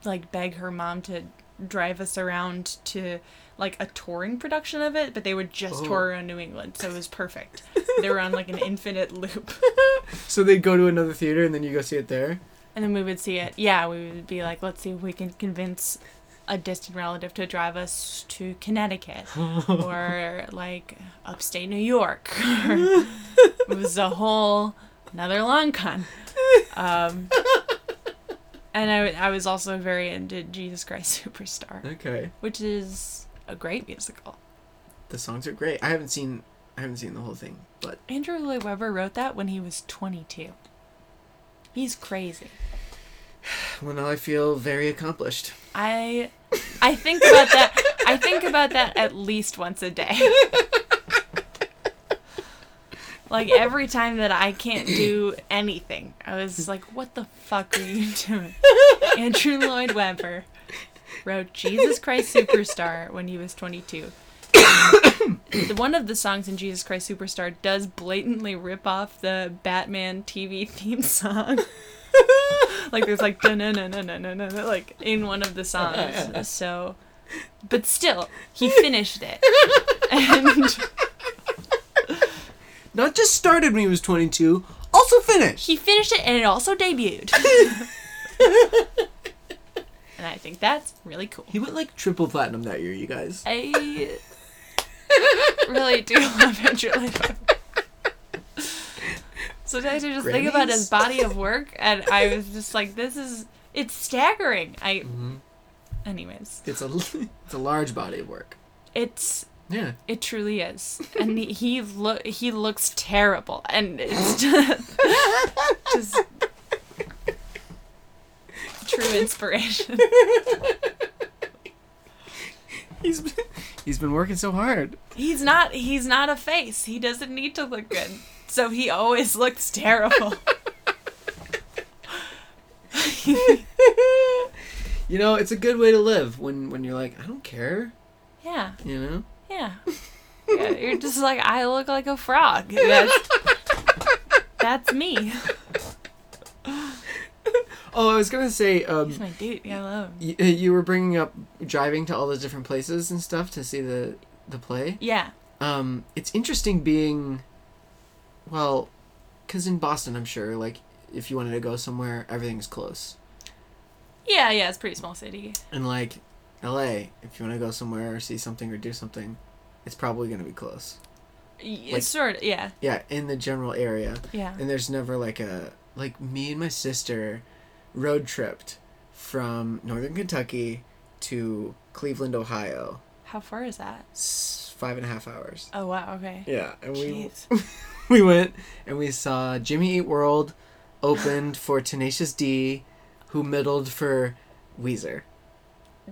like beg her mom to drive us around to like a touring production of it, but they would just Oh. tour around New England, so it was perfect. they were on like an infinite loop. <laughs> So they'd go to another theater and then you go see it there. And then we would see it. Yeah, we would be like, let's see if we can convince a distant relative to drive us to Connecticut <laughs> or like upstate New York. <laughs> it was a whole another long con. Um, and I, I was also very into Jesus Christ <laughs> Superstar, Okay. which is a great musical. The songs are great. I haven't seen I haven't seen the whole thing, but Andrew Lloyd Webber wrote that when he was 22. He's crazy. <sighs> well now I feel very accomplished. I I think about that I think about that at least once a day. <laughs> Like every time that I can't do anything, I was like, "What the fuck are you doing?" Andrew Lloyd Webber wrote "Jesus Christ Superstar" when he was 22. One of the songs in "Jesus Christ Superstar" does blatantly rip off the Batman TV theme song. like there's like na na na na na na like in one of the songs. So, but still, he finished it, and Not just started when he was 22, also finished. he finished it, and it also debuted. <laughs> and I think that's really cool. He went like triple platinum that year, you guys. I really do <laughs> love Andrew Lloyd. Sometimes I just think about his body of work, and I was just like, "This is it's staggering." I, Mhm. anyways, It's a <laughs> it's a large body of work. it's Yeah. It truly is, and he lo- he looks terrible, and it's just, <laughs> just true inspiration. He's been, he's been working so hard. He's not he's not a face. He doesn't need to look good, so he always looks terrible. <laughs> You know, it's a good way to live when when you're like, I don't care. Yeah, You know. Yeah, yeah. You're just like I look like a frog. That's, <laughs> that's me. Oh, I was gonna say, um, He's my dude. Yeah, I love him. you, you were bringing up driving to all those different places and stuff to see the the play. Yeah, Um, it's interesting being, well, because in Boston, I'm sure, like, if you wanted to go somewhere, everything's close. yeah, yeah. It's a pretty small city. And like, L.A., if you want to go somewhere or see something or do something, it's probably gonna be close. It's Like- sort of yeah, Yeah, in the general area. yeah. And there's never like a like me and my sister road tripped from northern Kentucky to Cleveland, Ohio. How far is that? Five and a half hours. Oh wow. Okay. Yeah, and we <laughs> we went and we saw Jimmy Eat World opened for <laughs> Tenacious D, who middled for Weezer.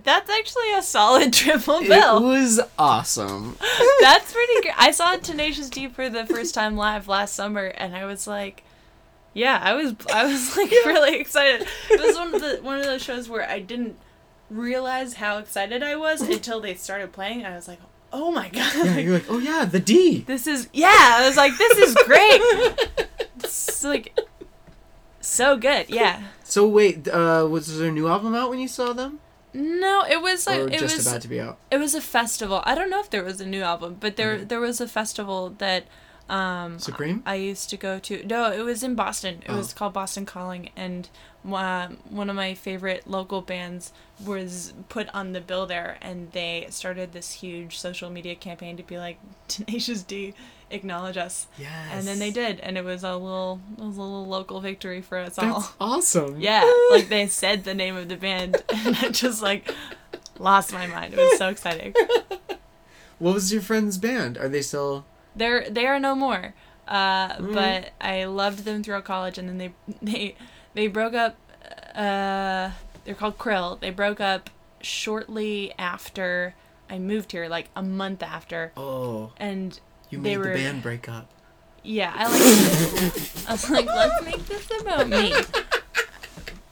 That's actually a solid <laughs> triple bill. It was awesome. <laughs> That's pretty <laughs> good. I saw Tenacious D for the first time live last summer, and I was like, yeah, I was, I was like really excited. It was one of the one of those shows where I didn't realize how excited I was until they started playing. I was like, oh my god, Yeah, you're like, oh yeah, the D. this is yeah. I was like, this is great. It's like so good. Yeah. So wait, uh, was there a new album out when you saw them, No, it was like or it just was about to be out? It was a festival. I don't know if there was a new album, but there Mhm. there was a festival that um Supreme? I used to go to. No, it was in Boston. It was Oh. called Boston Calling and um, one of my favorite local bands was put on the bill there and they started this huge social media campaign to be like <laughs> Tenacious D acknowledge us. Yes. And then they did and it was a little it was a little local victory for us all. Awesome. Yeah, <laughs> like they said the name of the band, <laughs> and I just like lost my mind. It was so exciting. <laughs> What was your friend's band? Are they still? They're they are no more, uh, Mm. but I loved them throughout college, and then they they they broke up. Uh, they're called Krill. They broke up shortly after I moved here, like a month after, Oh, and you They made were- the band break up. yeah, I like. I was like, let's make this about me.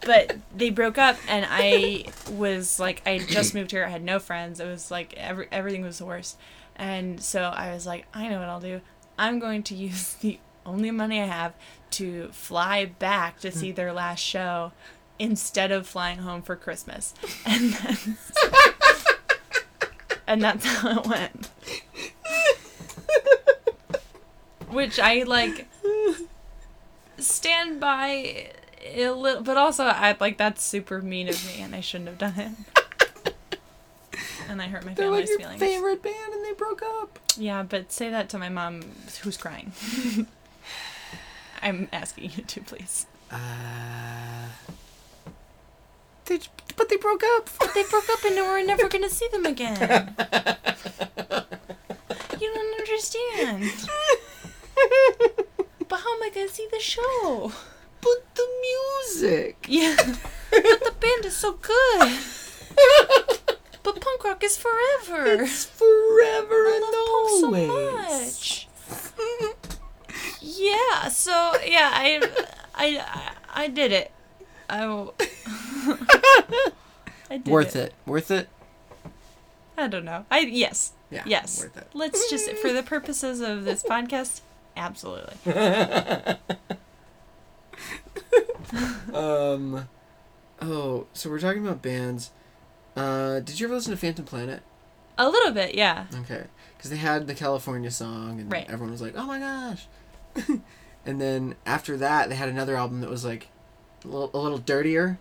But they broke up, and I was like, I had just moved here. I had no friends. It was like every everything was the worst, and so I was like, I know what I'll do. I'm going to <laughs> use the only money I have to fly back to see their last show instead of flying home for Christmas. And <laughs> then and that's how it went. Which I like stand by a little, but also I like that's super mean of me, and I shouldn't have done it. <laughs> and I hurt my They're like family's your feelings. favorite band, and they broke up. Yeah, but say that to my mom, who's crying. I'm asking you to, please. Uh, they, but they broke up. But they broke up and we're never gonna see them again. <laughs> You don't understand. <laughs> <laughs> But how am I gonna see the show? But the music. Yeah, <laughs> but the band is so good. <laughs> But punk rock is forever. It's forever I and love punk always. so much. Yeah, so yeah, I, I, I, I did it. I. did Worth it. Worth it. I don't know. I yes, Yeah. yes. Worth it. Let's just for the purposes of this podcast, absolutely. <laughs> Um. Oh, so we're talking about bands. Uh, did you ever listen to Phantom Planet? A little bit, yeah. Okay, because they had the California song, and Right. everyone was like, "Oh my gosh!" <laughs> and then after that, they had another album that was like a little, a little dirtier,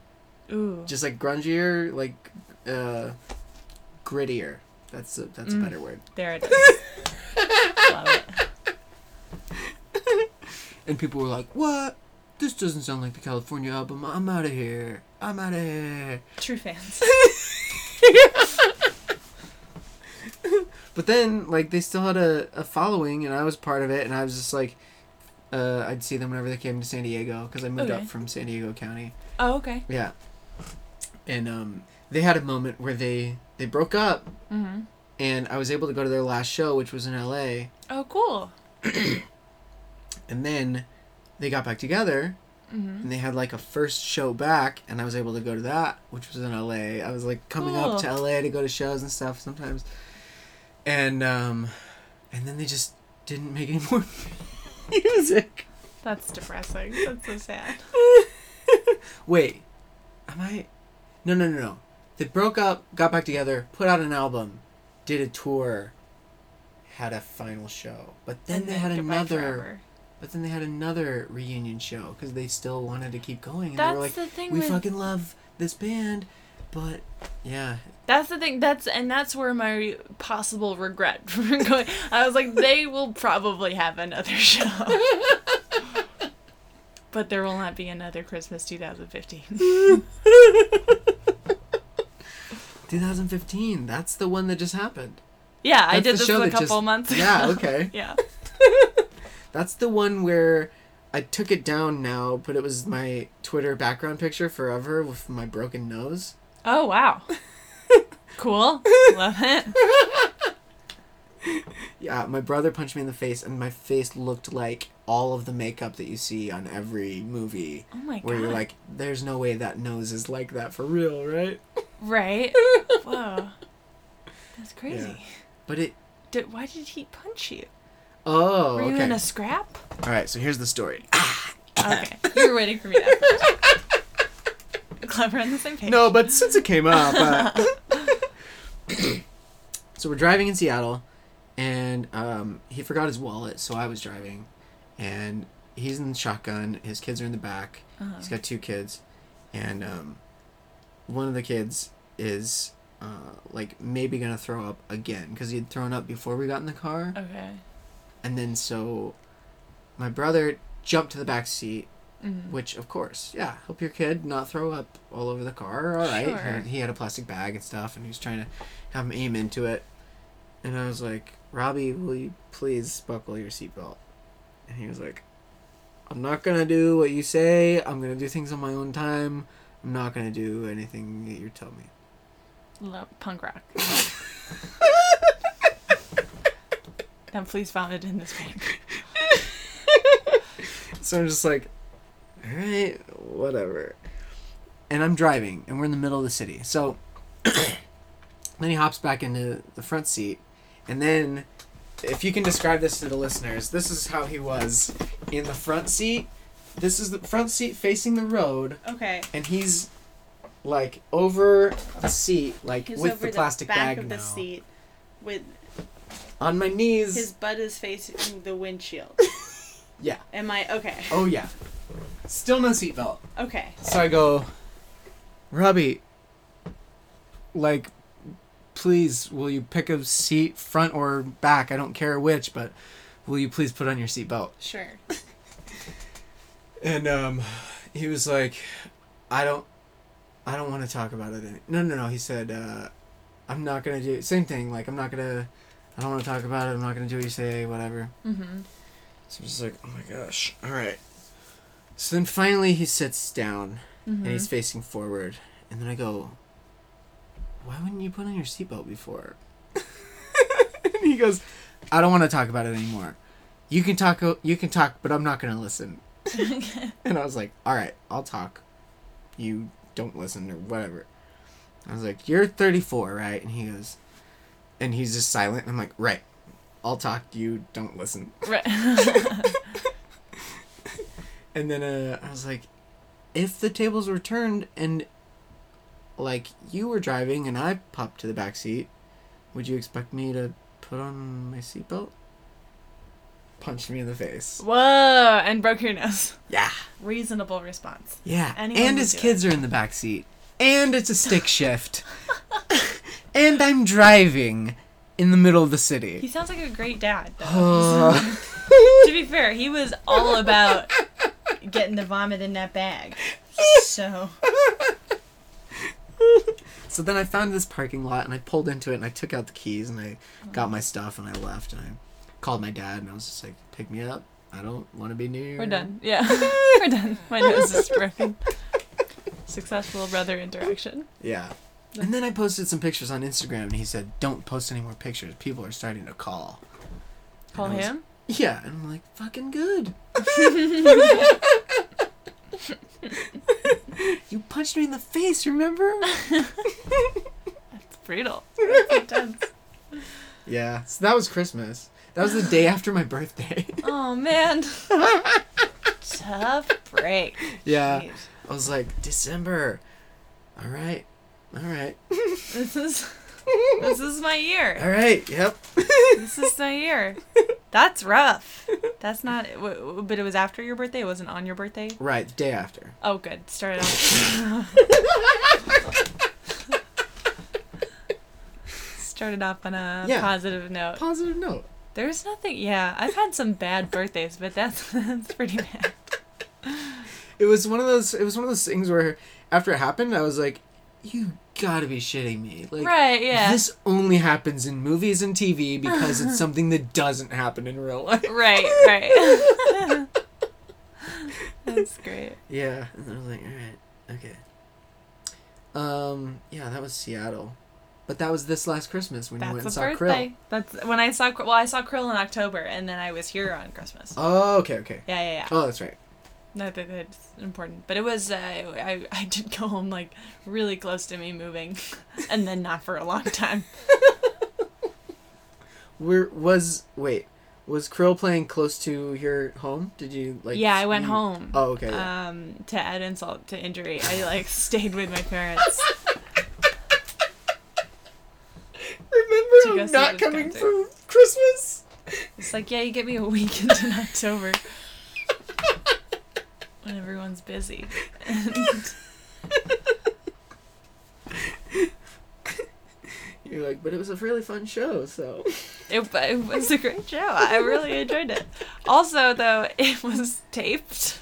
Ooh. just like grungier, like uh, grittier. That's a, that's Mm. a better word. There it is. <laughs> Love it. And people were like, "What? This doesn't sound like the California album. I'm out of here. I'm out of here." True fans. <laughs> But then, like, they still had a, a following, and I was part of it, and I was just like, uh, I'd see them whenever they came to San Diego, because I moved Okay. up from San Diego County. Oh, okay. Yeah. And um, they had a moment where they, they broke up, Mm-hmm. and I was able to go to their last show, which was in LA, Oh, cool. <clears throat> and then they got back together, Mm-hmm. and they had like a first show back, and I was able to go to that, which was in LA. I was like coming up to LA to go to shows and stuff sometimes, and um, and then they just didn't make any more <laughs> music. That's depressing. That's so sad. <laughs> Wait, am I? No, no, no, no. They broke up, got back together, put out an album, did a tour, had a final show, but then And they had another. forever. But then they had another reunion show because they still wanted to keep going, and That's they were like, the thing "We with fucking love this band," but yeah, That's the thing. That's and that's where my possible regret <laughs> for going. I was like, they will probably have another <laughs> show, but there will not be another Christmas 2015. <laughs> 2015. That's the one that just happened. Yeah, I did this show a couple just- months ago. Yeah, okay. yeah. That's the one where I took it down now, but it was my Twitter background picture forever with my broken nose. Oh wow. <laughs> cool. Love it. Yeah, my brother punched me in the face, and my face looked like all of the makeup that you see on every movie. Oh my god. Where you're like, there's no way that nose is like that for real, right? right. <laughs> Whoa. That's crazy. Yeah. But it. Did, why did he punch you? Oh, Were you okay. in a scrap? All right, so here's the story. Okay. You were waiting for me first. Clever <laughs> on the same page. No, but since it came up. Uh... <laughs> so we're driving in Seattle, and um, he forgot his wallet, so I was driving. And he's in the shotgun, his kids are in the back. Uh-huh. He's got two kids. And um, one of the kids is uh, like maybe gonna throw up again because he had thrown up before we got in the car. Okay. And then so my brother jumped to the back seat Mhm. which, of course, yeah, help your kid not throw up all over the car. All right. Sure. And he had a plastic bag and stuff, and he was trying to have him aim into it. And I was like, Robbie, will you please buckle your seatbelt? And he was like, I'm not going to do what you say. I'm going to do things on my own time. I'm not going to do anything that you tell me. Love punk rock. <laughs> now please found it in this bank. <laughs> So I'm just like, all right, whatever. And I'm driving, and we're in the middle of the city. So <clears throat> then he hops back into the front seat, and then, if you can describe this to the listeners, this is how he was in the front seat. This is the front seat facing the road, Okay. and he's like over the seat, like with the plastic bag of now. the seat. with On my knees. his butt is facing the windshield. <laughs> Yeah. Am I okay? Oh yeah. Still no seatbelt. Okay. So I go, Robbie, like, please, will you pick a seat, front or back? I don't care which, but will you please put on your seatbelt? Sure. <laughs> And um, he was like, I don't, I don't want to talk about it. Any- no, no, no. He said, uh, I'm not gonna do same thing. Like, I'm not gonna, I don't want to talk about it. I'm not gonna do what you say. Whatever. Mm-hmm. So I'm just like, oh my gosh. All right. So then finally he sits down Mm-hmm. and he's facing forward, and then I go, "Why wouldn't you put on your seatbelt before?" <laughs> and he goes, "I don't want to talk about it anymore. You can talk. You can talk, but I'm not gonna listen." <laughs> and I was like, "All right, I'll talk. You don't listen or whatever." I was like, "You're 34, right?" And he goes, and he's just silent. And I'm like, "Right, I'll talk. You don't listen." right. <laughs> And then uh, I was like, if the tables were turned and like you were driving and I popped to the back seat, would you expect me to put on my seatbelt? Punched me in the face. Whoa! And broke your nose. Yeah. Reasonable response. Yeah. Anyone and his kids are in the back seat. And it's a stick shift. <laughs> and I'm driving in the middle of the city. He sounds like a great dad. Though. <sighs> Uh, <laughs> to be fair, he was all about getting the vomit in that bag. So so then I found this parking lot and I pulled into it and I took out the keys and I got my stuff and I left and I called my dad and I was just like, pick me up. I don't want to be near. we're done. Yeah, <laughs> we're done. My nose is broken. Successful brother interaction. Yeah. And then I posted some pictures on Instagram and he said, don't post any more pictures. People are starting to call. Call was- him. Yeah. And I'm like, fucking good. <laughs> you punched me in the face, remember? That's brutal. That's intense. Yeah. So that was Christmas. That was the day after my birthday. Oh man. <laughs> Tough break. yeah. Jeez. I was like, December. All right. All right. <laughs> This is this is my year. All right. Yep. This is my year. That's rough. That's not. But it was after your birthday. It wasn't on your birthday. right. The day after. Oh, good. Started off. <laughs> Started off on a Yeah. positive note. Positive note. There's nothing. Yeah, I've had some bad birthdays, but that's <laughs> that's pretty bad. It was one of those. It was one of those things where after it happened, I was like, "You gotta be shitting me!" Like, right? Yeah. this only happens in movies and TV because it's <laughs> something that doesn't happen in real life. Right. <laughs> Right. that's great. Yeah, and I was like, "All right, okay." Um, yeah, that was Seattle, but that was this last Christmas when you went and saw Krill. That's when I saw. Well, I saw Krill in October, and then I was here on Christmas. Oh, okay, okay. Yeah, yeah, yeah. Oh, that's right. No, that, that's important. But it was, uh, I, I did go home like really close to me moving, and then not for a long time. <laughs> Where was wait? Was Krill playing close to your home? Did you like? yeah, I went you- home. Oh, okay. yeah. Um, to add insult to injury, I like <laughs> stayed with my parents. <laughs> Remember I'm not coming concert. for Christmas? It's like, yeah, you get me a weekend in October when everyone's busy. And You're like, but it was a really fun show, so. it, it was a great show. I really enjoyed it. Also, though, it was taped.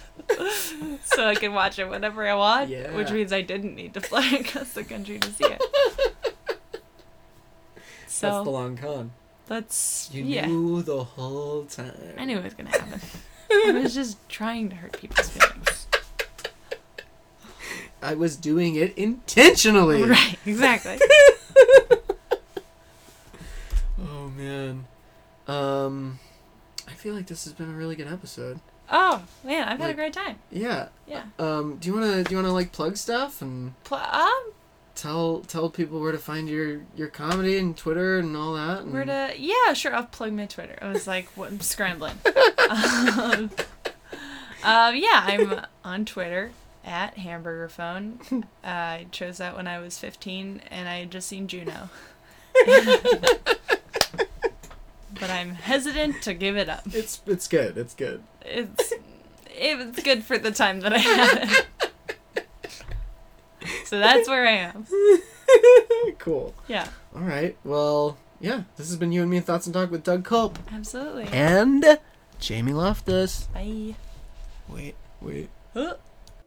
So I could watch it whenever I want, which means I didn't need to fly <laughs> across the country to see it. So That's the long con. that's You yeah. knew the whole time. I knew it was gonna happen. I was just trying to hurt people's feelings. I was doing it intentionally. <laughs> Right, exactly. <laughs> Oh man. Um, I feel like this has been a really good episode. Oh man, I've had a great time. Yeah. Yeah. Um, do you wanna do you wanna like plug stuff and Pl- um, tell tell people where to find your your comedy and Twitter and all that? And... where to? Yeah, sure. I'll plug my Twitter. I was like, what? I'm scrambling. <laughs> um, um, yeah, I'm on Twitter at Hamburger Phone. <laughs> Uh, I chose that when I was 15, and I had just seen Juno. <laughs> but I'm hesitant to give it up. It's it's good. It's good. It's it was good for the time that I had it. So that's where I am. <laughs> cool. Yeah, All right. Well, yeah. This has been you and me and thoughts and talk with Doug Culp absolutely. and Jamie Loftus. Bye. Wait, wait. Huh.